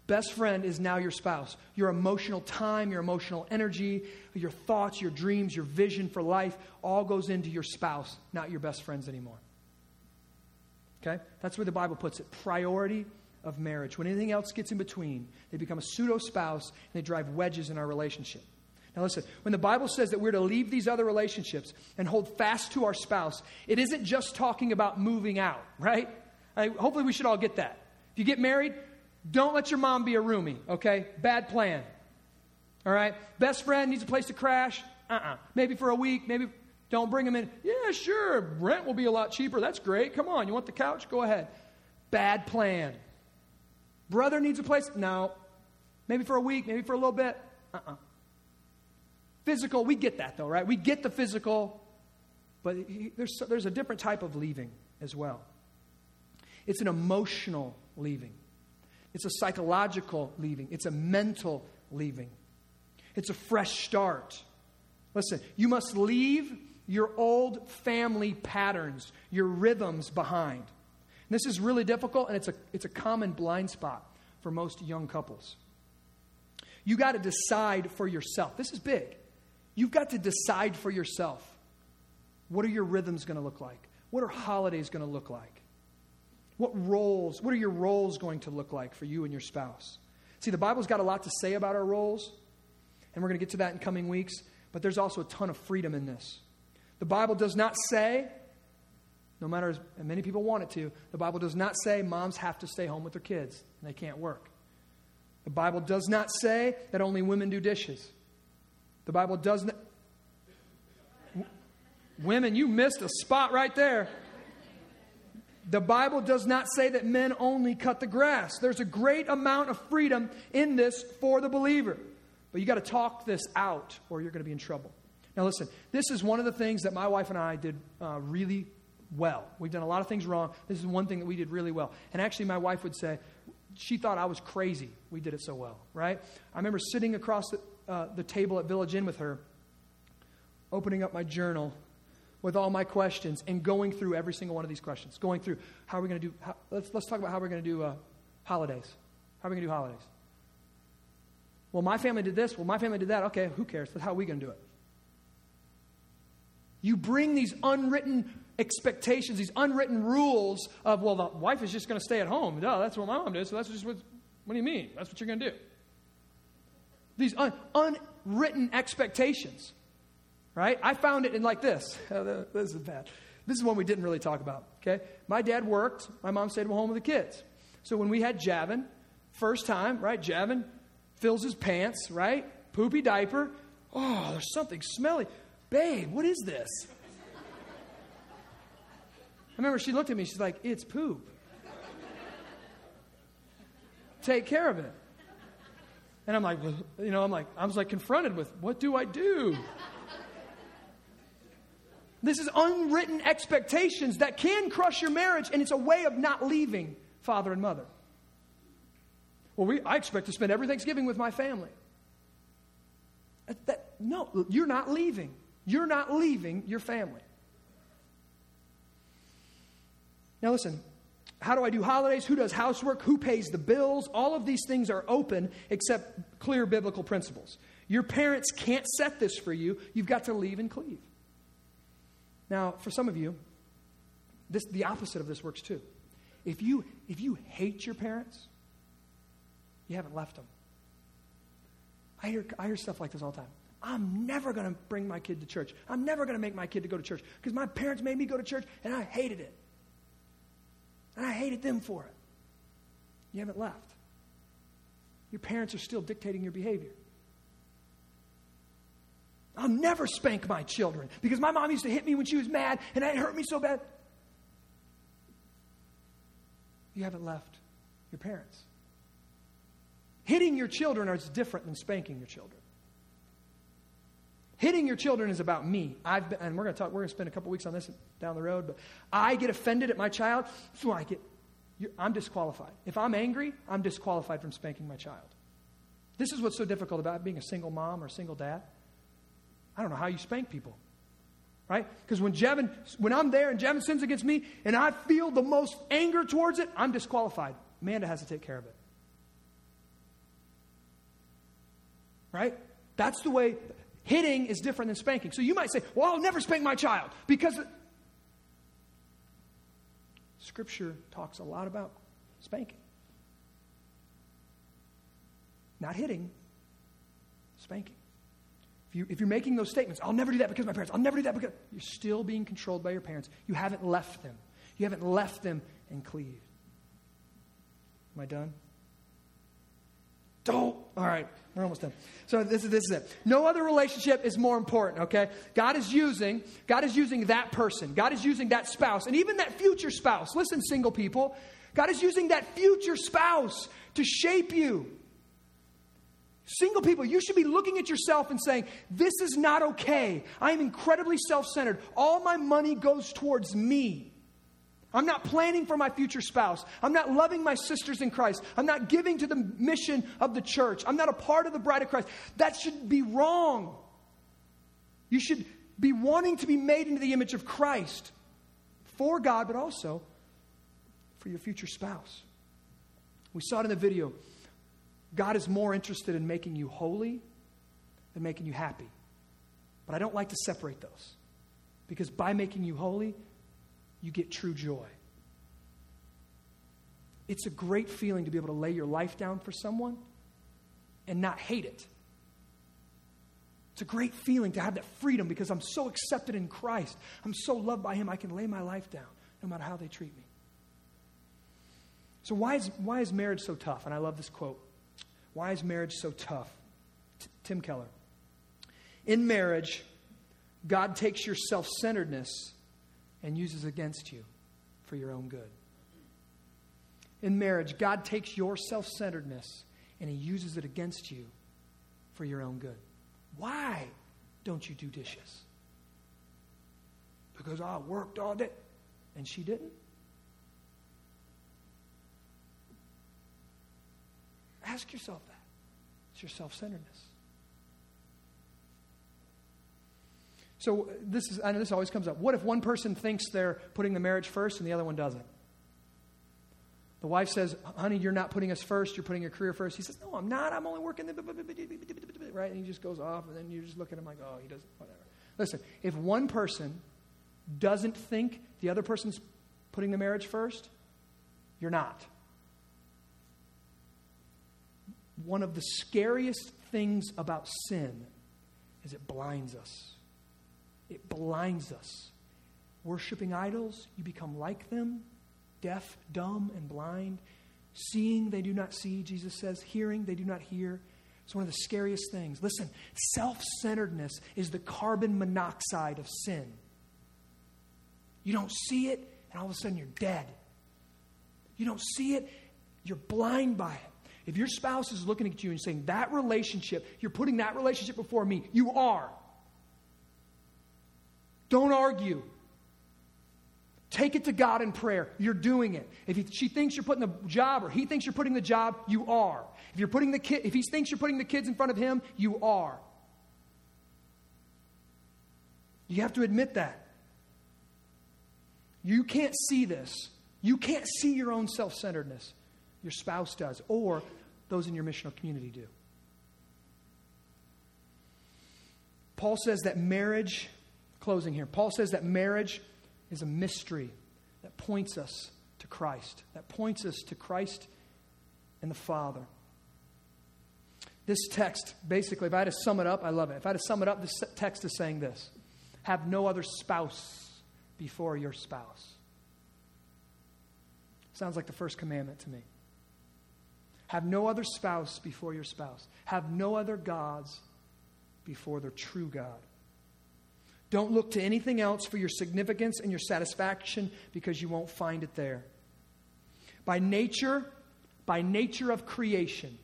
Speaker 2: Best friend is now your spouse. Your emotional time, your emotional energy, your thoughts, your dreams, your vision for life all goes into your spouse, not your best friends anymore. Okay? That's where the Bible puts it. Priority of marriage. When anything else gets in between, they become a pseudo spouse and they drive wedges in our relationship. Now, listen, when the Bible says that we're to leave these other relationships and hold fast to our spouse, it isn't just talking about moving out, right? I, hopefully, we should all get that. If you get married, don't let your mom be a roomie, okay? Bad plan. All right? Best friend needs a place to crash. Uh uh-uh. uh Maybe for a week, maybe don't bring him in. Yeah, sure. Rent will be a lot cheaper. That's great. Come on. You want the couch? Go ahead. Bad plan. Brother needs a place? No. Maybe for a week, maybe for a little bit. Uh uh-uh. uh Physical, we get that though, right? We get the physical, but there's, there's a different type of leaving as well. It's an emotional leaving, it's a psychological leaving, it's a mental leaving, it's a fresh start. Listen, you must leave your old family patterns, your rhythms behind. And this is really difficult, and it's a, it's a common blind spot for most young couples. You got to decide for yourself. This is big. You've got to decide for yourself. What are your rhythms going to look like? What are holidays going to look like? What roles, what are your roles going to look like for you and your spouse? See, the Bible's got a lot to say about our roles, and we're going to get to that in coming weeks, but there's also a ton of freedom in this. The Bible does not say no matter as many people want it to, the Bible does not say moms have to stay home with their kids and they can't work. The Bible does not say that only women do dishes. The Bible does not. Women, you missed a spot right there. The Bible does not say that men only cut the grass. There's a great amount of freedom in this for the believer. But you got to talk this out or you're going to be in trouble. Now, listen, this is one of the things that my wife and I did uh, really well. We've done a lot of things wrong. This is one thing that we did really well. And actually, my wife would say, she thought I was crazy. We did it so well, right? I remember sitting across the, uh, the table at Village Inn with her, opening up my journal with all my questions and going through every single one of these questions. Going through how are we going to do, how, let's, let's talk about how we're going to do uh, holidays. How are we going to do holidays? Well, my family did this. Well, my family did that. Okay, who cares? But how are we going to do it? You bring these unwritten expectations, these unwritten rules of, well, the wife is just going to stay at home. No, that's what my mom did, so that's just what, what do you mean? That's what you're going to do. These un, unwritten expectations, right? I found it in like this. This is bad. This is one we didn't really talk about, okay? My dad worked. My mom stayed home with the kids. So when we had Javin, first time, right? Javin fills his pants, right? Poopy diaper. Oh, there's something smelly. Babe, what is this? I remember she looked at me, she's like, It's poop. Take care of it. And I'm like, you know, I'm like, I was like confronted with, what do I do? This is unwritten expectations that can crush your marriage, and it's a way of not leaving father and mother. Well, we, I expect to spend every Thanksgiving with my family. That, that, no, you're not leaving. You're not leaving your family. Now, listen, how do I do holidays? Who does housework? Who pays the bills? All of these things are open except clear biblical principles. Your parents can't set this for you. You've got to leave and cleave. Now, for some of you, this, the opposite of this works too. If you, if you hate your parents, you haven't left them. I hear, I hear stuff like this all the time. I'm never going to bring my kid to church. I'm never going to make my kid to go to church because my parents made me go to church and I hated it. And I hated them for it. You haven't left. Your parents are still dictating your behavior. I'll never spank my children because my mom used to hit me when she was mad and it hurt me so bad. You haven't left your parents. Hitting your children is different than spanking your children. Hitting your children is about me. I've been, and we're going to talk. We're going to spend a couple weeks on this down the road. But I get offended at my child, so I get. I'm disqualified. If I'm angry, I'm disqualified from spanking my child. This is what's so difficult about being a single mom or a single dad. I don't know how you spank people, right? Because when Jevin, when I'm there and Jevin sins against me, and I feel the most anger towards it, I'm disqualified. Amanda has to take care of it. Right? That's the way hitting is different than spanking. So you might say, well, I'll never spank my child because Scripture talks a lot about spanking. Not hitting, spanking. If, you, if you're making those statements, I'll never do that because my parents, I'll never do that because you're still being controlled by your parents. You haven't left them. You haven't left them and cleaved. Am I done? All right, we're almost done. So this is this is it. No other relationship is more important, okay? God is using God is using that person. God is using that spouse and even that future spouse. Listen, single people, God is using that future spouse to shape you. Single people, you should be looking at yourself and saying, This is not okay. I am incredibly self centered. All my money goes towards me. I'm not planning for my future spouse. I'm not loving my sisters in Christ. I'm not giving to the mission of the church. I'm not a part of the bride of Christ. That should be wrong. You should be wanting to be made into the image of Christ for God, but also for your future spouse. We saw it in the video. God is more interested in making you holy than making you happy. But I don't like to separate those. Because by making you holy, you get true joy. It's a great feeling to be able to lay your life down for someone and not hate it. It's a great feeling to have that freedom because I'm so accepted in Christ. I'm so loved by Him, I can lay my life down no matter how they treat me. So, why is, why is marriage so tough? And I love this quote. Why is marriage so tough? T- Tim Keller. In marriage, God takes your self centeredness and uses against you for your own good. In marriage, God takes your self centeredness and He uses it against you for your own good. Why don't you do dishes? Because I worked all day and she didn't? Ask yourself that. It's your self centeredness. So this is I know this always comes up. What if one person thinks they're putting the marriage first and the other one doesn't? The wife says, "Honey, you're not putting us first. You're putting your career first. He says, "No, I'm not. I'm only working." The right, and he just goes off, and then you just look at him like, "Oh, he doesn't." Whatever. Listen, if one person doesn't think the other person's putting the marriage first, you're not. One of the scariest things about sin is it blinds us. It blinds us. Worshipping idols, you become like them, deaf, dumb, and blind. Seeing, they do not see, Jesus says. Hearing, they do not hear. It's one of the scariest things. Listen, self centeredness is the carbon monoxide of sin. You don't see it, and all of a sudden you're dead. You don't see it, you're blind by it. If your spouse is looking at you and saying, That relationship, you're putting that relationship before me, you are. Don't argue. Take it to God in prayer. You're doing it. If he, she thinks you're putting the job or he thinks you're putting the job, you are. If you're putting the kid, if he thinks you're putting the kids in front of him, you are. You have to admit that. You can't see this. You can't see your own self-centeredness. Your spouse does, or those in your missional community do. Paul says that marriage closing here. Paul says that marriage is a mystery that points us to Christ, that points us to Christ and the Father. This text, basically, if I had to sum it up, I love it. If I had to sum it up, this text is saying this Have no other spouse before your spouse. Sounds like the first commandment to me. Have no other spouse before your spouse. Have no other gods before the true God. Don't look to anything else for your significance and your satisfaction because you won't find it there. By nature, by nature of creation,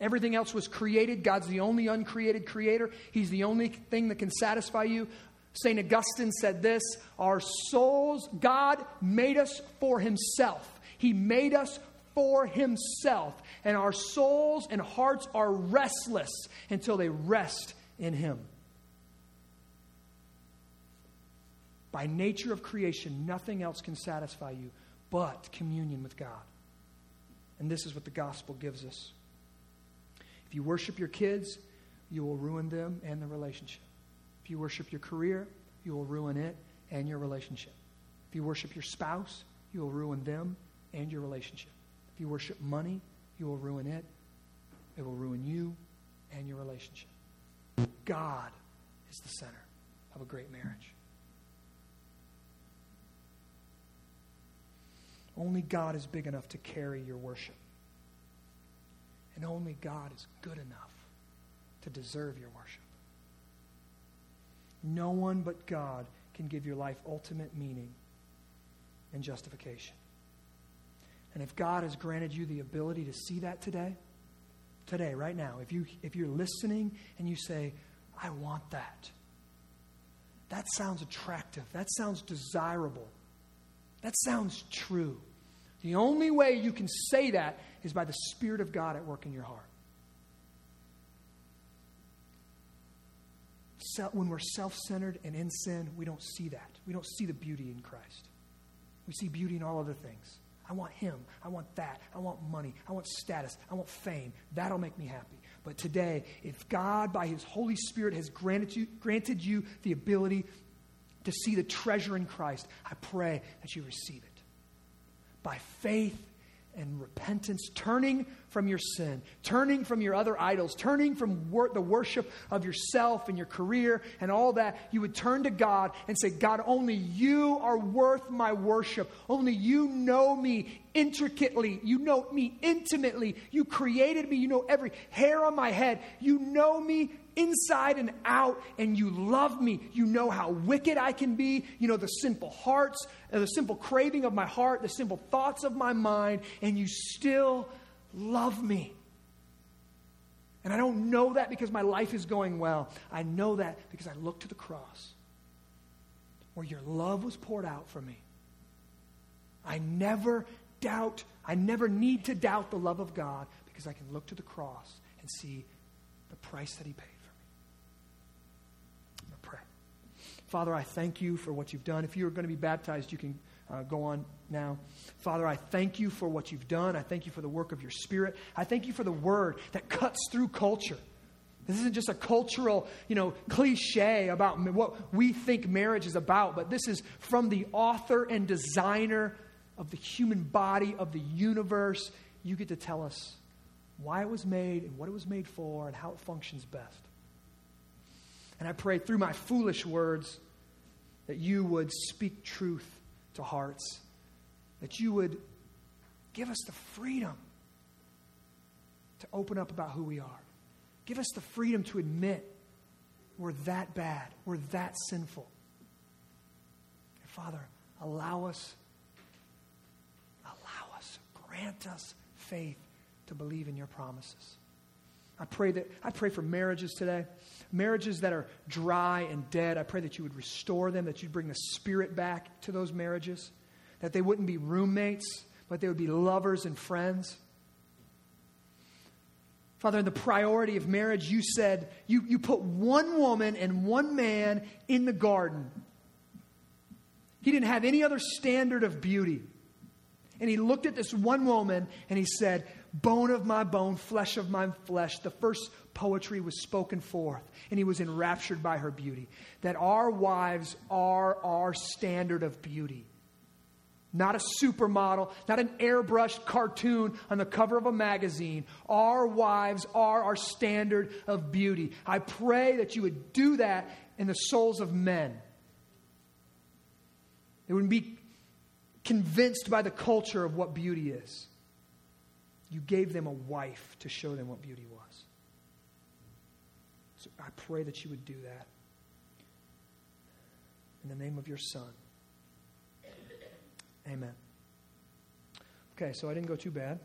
Speaker 2: everything else was created. God's the only uncreated creator, He's the only thing that can satisfy you. St. Augustine said this Our souls, God made us for Himself. He made us for Himself. And our souls and hearts are restless until they rest in Him. By nature of creation, nothing else can satisfy you but communion with God. And this is what the gospel gives us. If you worship your kids, you will ruin them and the relationship. If you worship your career, you will ruin it and your relationship. If you worship your spouse, you will ruin them and your relationship. If you worship money, you will ruin it. It will ruin you and your relationship. God is the center of a great marriage. Only God is big enough to carry your worship. And only God is good enough to deserve your worship. No one but God can give your life ultimate meaning and justification. And if God has granted you the ability to see that today, today, right now, if, you, if you're listening and you say, I want that, that sounds attractive, that sounds desirable. That sounds true. The only way you can say that is by the Spirit of God at work in your heart. When we're self centered and in sin, we don't see that. We don't see the beauty in Christ. We see beauty in all other things. I want Him. I want that. I want money. I want status. I want fame. That'll make me happy. But today, if God, by His Holy Spirit, has granted you, granted you the ability to see the treasure in Christ, I pray that you receive it by faith and repentance, turning from your sin, turning from your other idols, turning from wor- the worship of yourself and your career and all that, you would turn to God and say, God, only you are worth my worship. Only you know me intricately. You know me intimately. You created me. You know every hair on my head. You know me inside and out, and you love me. You know how wicked I can be. You know the simple hearts, uh, the simple craving of my heart, the simple thoughts of my mind, and you still love me. And I don't know that because my life is going well. I know that because I look to the cross where your love was poured out for me. I never doubt, I never need to doubt the love of God because I can look to the cross and see the price that He paid. Father, I thank you for what you've done. If you're going to be baptized, you can uh, go on now. Father, I thank you for what you've done. I thank you for the work of your Spirit. I thank you for the word that cuts through culture. This isn't just a cultural, you know, cliche about what we think marriage is about, but this is from the author and designer of the human body, of the universe. You get to tell us why it was made and what it was made for and how it functions best. And I pray through my foolish words that you would speak truth to hearts, that you would give us the freedom to open up about who we are. Give us the freedom to admit we're that bad, we're that sinful. And Father, allow us, allow us, grant us faith to believe in your promises. I pray that I pray for marriages today marriages that are dry and dead, I pray that you would restore them, that you'd bring the spirit back to those marriages, that they wouldn't be roommates, but they would be lovers and friends. Father, in the priority of marriage, you said you, you put one woman and one man in the garden. He didn't have any other standard of beauty. And he looked at this one woman and he said, Bone of my bone, flesh of my flesh. The first poetry was spoken forth, and he was enraptured by her beauty. That our wives are our standard of beauty. Not a supermodel, not an airbrushed cartoon on the cover of a magazine. Our wives are our standard of beauty. I pray that you would do that in the souls of men. They wouldn't be convinced by the culture of what beauty is. You gave them a wife to show them what beauty was. So I pray that you would do that. In the name of your Son. Amen. Okay, so I didn't go too bad.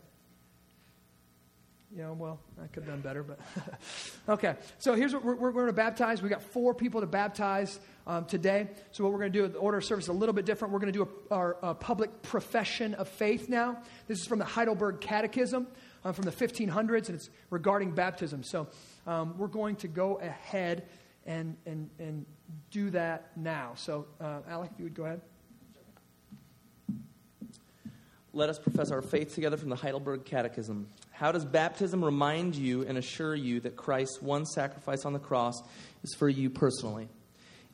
Speaker 2: Yeah, well, I could have done better, but okay. So here's what we're, we're going to baptize. We got four people to baptize um, today. So what we're going to do, the order of service is a little bit different. We're going to do a, our a public profession of faith now. This is from the Heidelberg Catechism um, from the 1500s, and it's regarding baptism. So um, we're going to go ahead and, and, and do that now. So, uh, Alec, if you would go ahead.
Speaker 3: Let us profess our faith together from the Heidelberg Catechism. How does baptism remind you and assure you that Christ's one sacrifice on the cross is for you personally?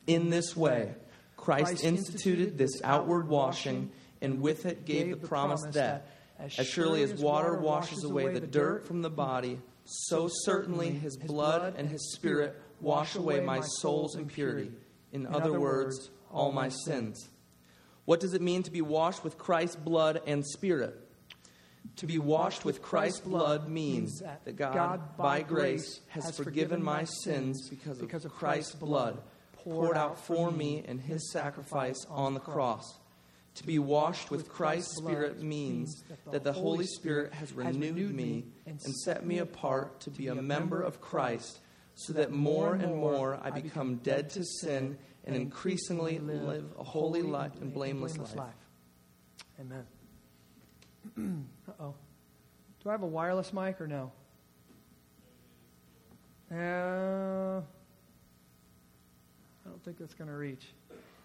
Speaker 3: In this way, Christ instituted this outward washing, and with it gave the promise that, as surely as water washes away the dirt from the body, so certainly his blood and his spirit wash away my soul's impurity. In other words, all my sins. What does it mean to be washed with Christ's blood and spirit? To be washed with Christ's blood means that God, by grace, has forgiven my sins because of Christ's blood poured out for me in his sacrifice on the cross. To be washed with Christ's Spirit means that the Holy Spirit has renewed me and set me apart to be a member of Christ, so that more and more I become dead to sin and increasingly live a holy life and blameless life.
Speaker 2: Amen. Uh oh. Do I have a wireless mic or no? Uh, I don't think that's going to reach.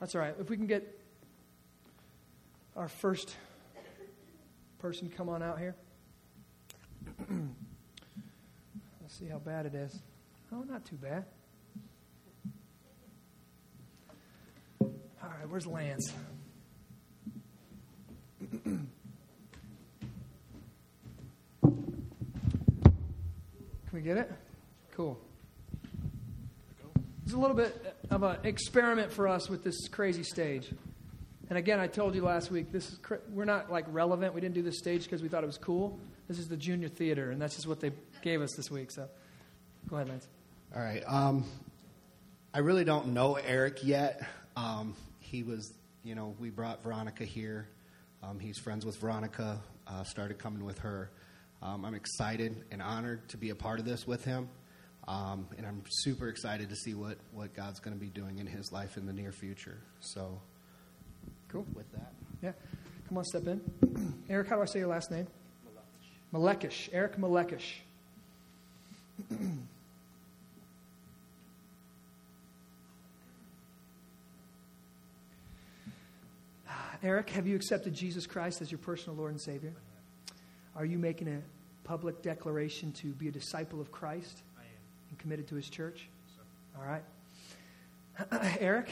Speaker 2: That's all right. If we can get our first person come on out here? Let's see how bad it is. Oh, not too bad. All right, where's Lance? We get it? Cool. It's a little bit of an experiment for us with this crazy stage. And again, I told you last week, this is cra- we're not like relevant. We didn't do this stage because we thought it was cool. This is the junior theater, and that's just what they gave us this week. So, go ahead, Lance.
Speaker 4: All right. Um, I really don't know Eric yet. Um, he was, you know, we brought Veronica here. Um, he's friends with Veronica. Uh, started coming with her. Um, I'm excited and honored to be a part of this with him. Um, and I'm super excited to see what, what God's going to be doing in his life in the near future. So,
Speaker 2: Cool.
Speaker 4: with that.
Speaker 2: Yeah. Come on, step in. Eric, how do I say your last name? Malekish. Eric Malekish. Eric, have you accepted Jesus Christ as your personal Lord and Savior? Are you making a public declaration to be a disciple of Christ
Speaker 5: I am.
Speaker 2: and committed to his church? All right. Eric,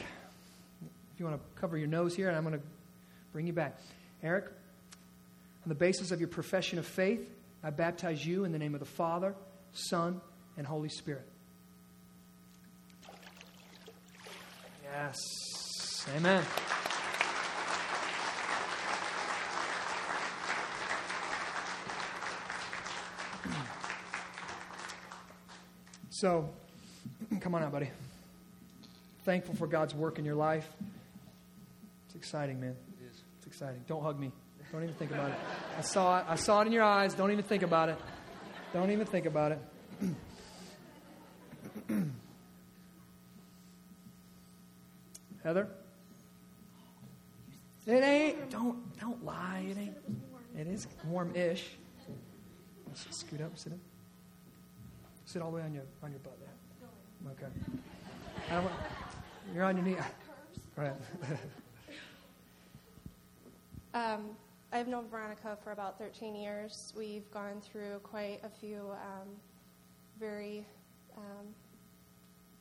Speaker 2: if you want to cover your nose here, and I'm going to bring you back. Eric, on the basis of your profession of faith, I baptize you in the name of the Father, Son, and Holy Spirit. Yes. Amen. So, come on out, buddy. Thankful for God's work in your life. It's exciting, man. It is. It's exciting. Don't hug me. Don't even think about it. I saw it. I saw it in your eyes. Don't even think about it. Don't even think about it. Heather? It ain't. Don't don't lie. It ain't. It is warm-ish. Let's scoot up. Sit in. Sit all the way on your on your butt there. Okay. I don't you're on your knee. Right.
Speaker 6: Um, I've known Veronica for about 13 years. We've gone through quite a few um, very um,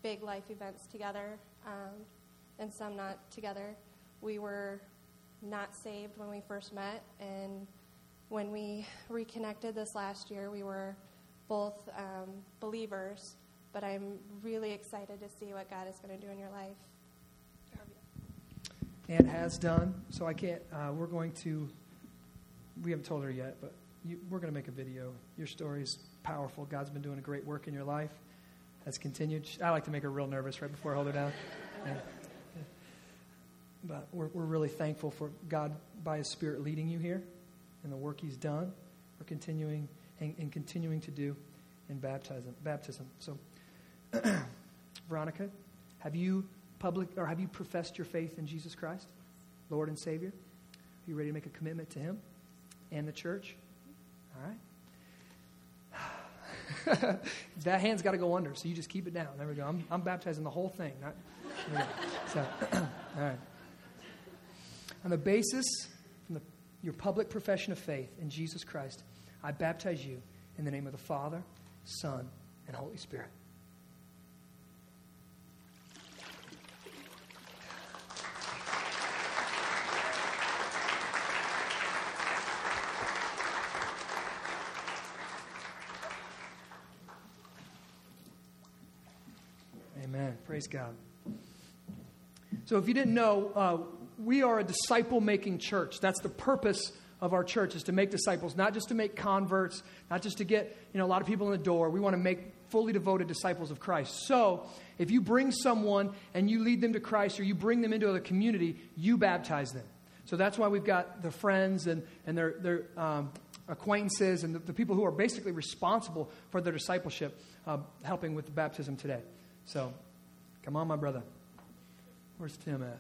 Speaker 6: big life events together, um, and some not together. We were not saved when we first met, and when we reconnected this last year, we were both um, believers. But I'm really excited to see what God is going to do in your life.
Speaker 2: and has done. So I can't. Uh, we're going to. We haven't told her yet, but you, we're going to make a video. Your story is powerful. God's been doing a great work in your life. Has continued. I like to make her real nervous right before I hold her down. Yeah. But we're, we're really thankful for God by His Spirit leading you here, and the work He's done. We're continuing and, and continuing to do in baptism. Baptism. So, Veronica, have you public or have you professed your faith in Jesus Christ, Lord and Savior? Are you ready to make a commitment to Him and the church? All right. that hand's got to go under, so you just keep it down. There we go. I'm, I'm baptizing the whole thing. Not. So, all right. On the basis from your public profession of faith in Jesus Christ, I baptize you in the name of the Father, Son, and Holy Spirit. Amen. Praise God. So, if you didn't know, uh, we are a disciple making church. That's the purpose of our church is to make disciples, not just to make converts, not just to get you know a lot of people in the door. We want to make fully devoted disciples of Christ. So, if you bring someone and you lead them to Christ, or you bring them into the community, you baptize them. So that's why we've got the friends and and their their um, acquaintances and the, the, people who are basically responsible for their discipleship, uh, helping with the baptism today. So, come on, my brother. Where's Tim at?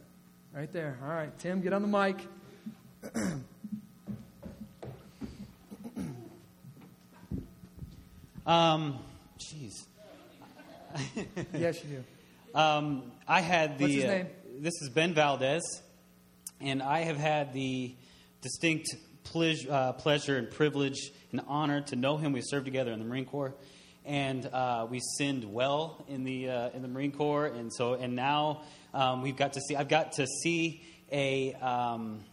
Speaker 2: Right there. All right, Tim, get on the mic.
Speaker 5: Um, jeez.
Speaker 2: yes, you do.
Speaker 5: Um, I had the.
Speaker 2: What's his
Speaker 5: uh,
Speaker 2: name?
Speaker 5: this is Ben Valdez, and I have had the distinct pleasure, uh, pleasure and privilege and honor to know him. We served together in the Marine Corps, and uh, we sinned well in the uh, in the Marine Corps, and so and now um, we've got to see. I've got to see a. Um,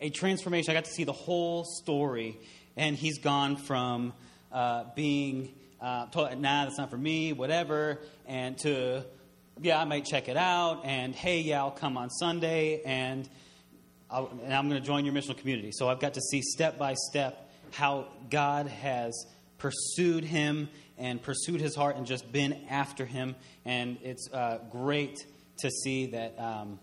Speaker 5: a transformation. I got to see the whole story, and he's gone from uh, being uh, told, nah, that's not for me, whatever, and to, yeah, I might check it out, and hey, yeah, I'll come on Sunday, and, I'll, and I'm going to join your missional community. So I've got to see step by step how God has pursued him and pursued his heart and just been after him. And it's uh, great to see that, um,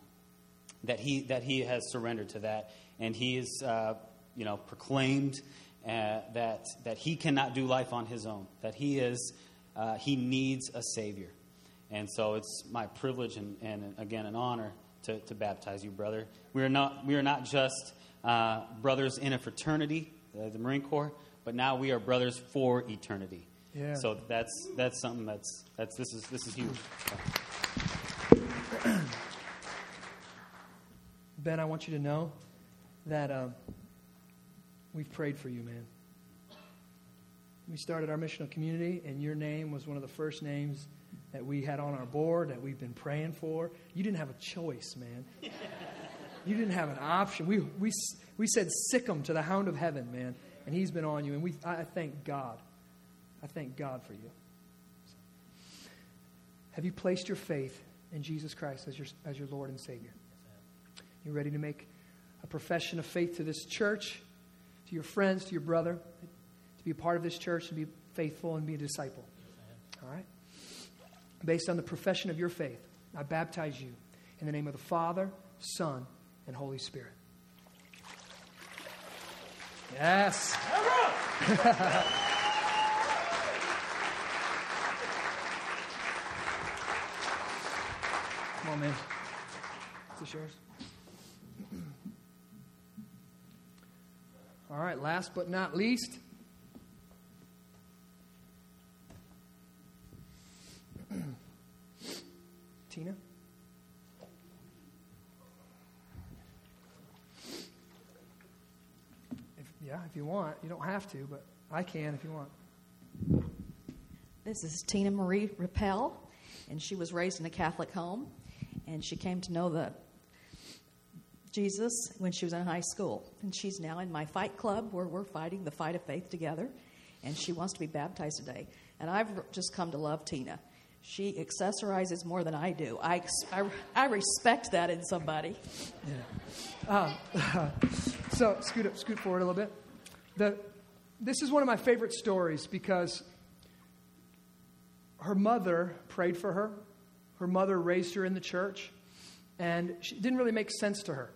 Speaker 5: that, he, that he has surrendered to that. And he is, uh, you know, proclaimed uh, that, that he cannot do life on his own, that he, is, uh, he needs a Savior. And so it's my privilege and, and again, an honor to, to baptize you, brother. We are not, we are not just uh, brothers in a fraternity, uh, the Marine Corps, but now we are brothers for eternity.
Speaker 2: Yeah.
Speaker 5: So that's that's something that's that's this is this is huge.
Speaker 2: Ben, I want you to know that um, we've prayed for you, man. We started our missional community, and your name was one of the first names that we had on our board that we've been praying for. You didn't have a choice, man. you didn't have an option. We, we, we said, sick him to the hound of heaven, man. And he's been on you. And we, I thank God. I thank God for you. Have you placed your faith in Jesus Christ as your, as your Lord and Savior? You ready to make a profession of faith to this church, to your friends, to your brother, to be a part of this church to be faithful and be a disciple? All right? Based on the profession of your faith, I baptize you in the name of the Father, Son, and Holy Spirit. Yes. Come on, man. Is this yours? All right, last but not least. Tina? If, yeah, if you want. You don't have to, but I can if you want.
Speaker 7: This is Tina Marie Rappel, and she was raised in a Catholic home, and she came to know the Jesus when she was in high school, and she's now in my fight club where we're fighting the fight of faith together, and she wants to be baptized today. And I've just come to love Tina. She accessorizes more than I do. I, I, I respect that in somebody.
Speaker 2: Um, so scoot up, scoot forward a little bit. The, this is one of my favorite stories because her mother prayed for her. Her mother raised her in the church, and it didn't really make sense to her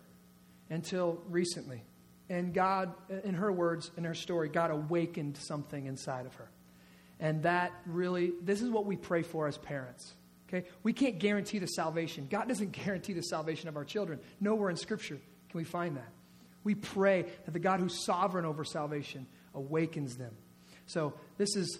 Speaker 2: until recently. And God, in her words, in her story, God awakened something inside of her. And that really, this is what we pray for as parents. Okay? We can't guarantee the salvation. God doesn't guarantee the salvation of our children. Nowhere in Scripture can we find that. We pray that the God who's sovereign over salvation awakens them. So this is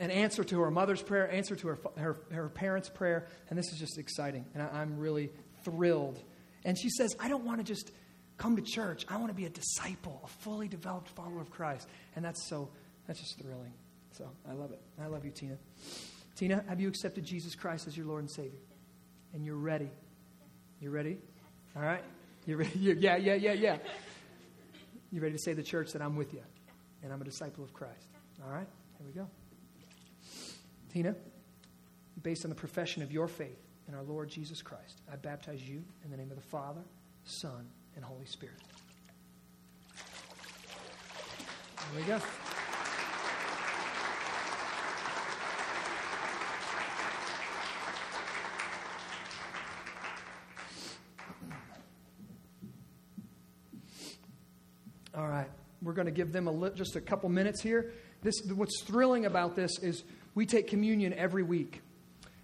Speaker 2: an answer to her mother's prayer, answer to her, her, her parents' prayer, and this is just exciting. And I, I'm really thrilled. And she says, I don't want to just come to church. I want to be a disciple, a fully developed follower of Christ. And that's so, that's just thrilling. So I love it. I love you, Tina. Tina, have you accepted Jesus Christ as your Lord and Savior? And you're ready. You ready? All right? You ready? You're, yeah, yeah, yeah, yeah. You ready to say to the church that I'm with you and I'm a disciple of Christ? All right? Here we go. Tina, based on the profession of your faith in our Lord Jesus Christ, I baptize you in the name of the Father, Son, and Holy Spirit. There we go. All right, we're going to give them a li- just a couple minutes here. This, what's thrilling about this is we take communion every week,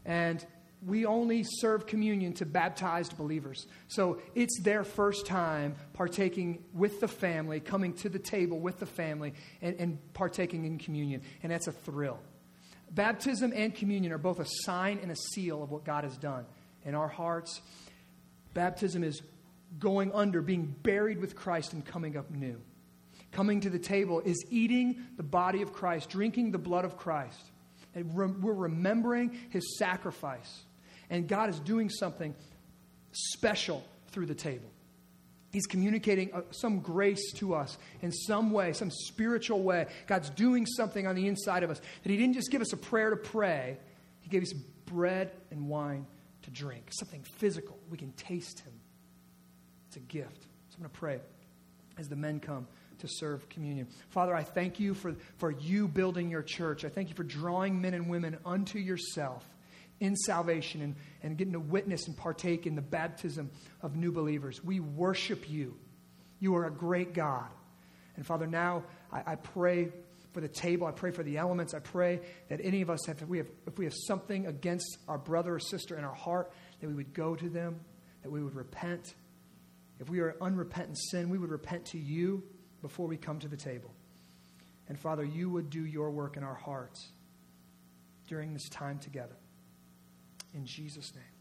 Speaker 2: and we only serve communion to baptized believers. So it's their first time partaking with the family, coming to the table with the family, and, and partaking in communion, and that's a thrill. Baptism and communion are both a sign and a seal of what God has done in our hearts. Baptism is going under, being buried with Christ, and coming up new. Coming to the table is eating the body of Christ, drinking the blood of Christ. And we're remembering his sacrifice. And God is doing something special through the table. He's communicating uh, some grace to us in some way, some spiritual way. God's doing something on the inside of us. That He didn't just give us a prayer to pray, He gave us bread and wine to drink, something physical. We can taste Him. It's a gift. So I'm going to pray as the men come to serve communion. Father, I thank you for, for you building your church. I thank you for drawing men and women unto yourself in salvation and, and getting to witness and partake in the baptism of new believers. We worship you. You are a great God. And Father, now I, I pray for the table. I pray for the elements. I pray that any of us, have, if, we have, if we have something against our brother or sister in our heart, that we would go to them, that we would repent. If we are unrepentant sin, we would repent to you before we come to the table. And Father, you would do your work in our hearts during this time together. In Jesus' name.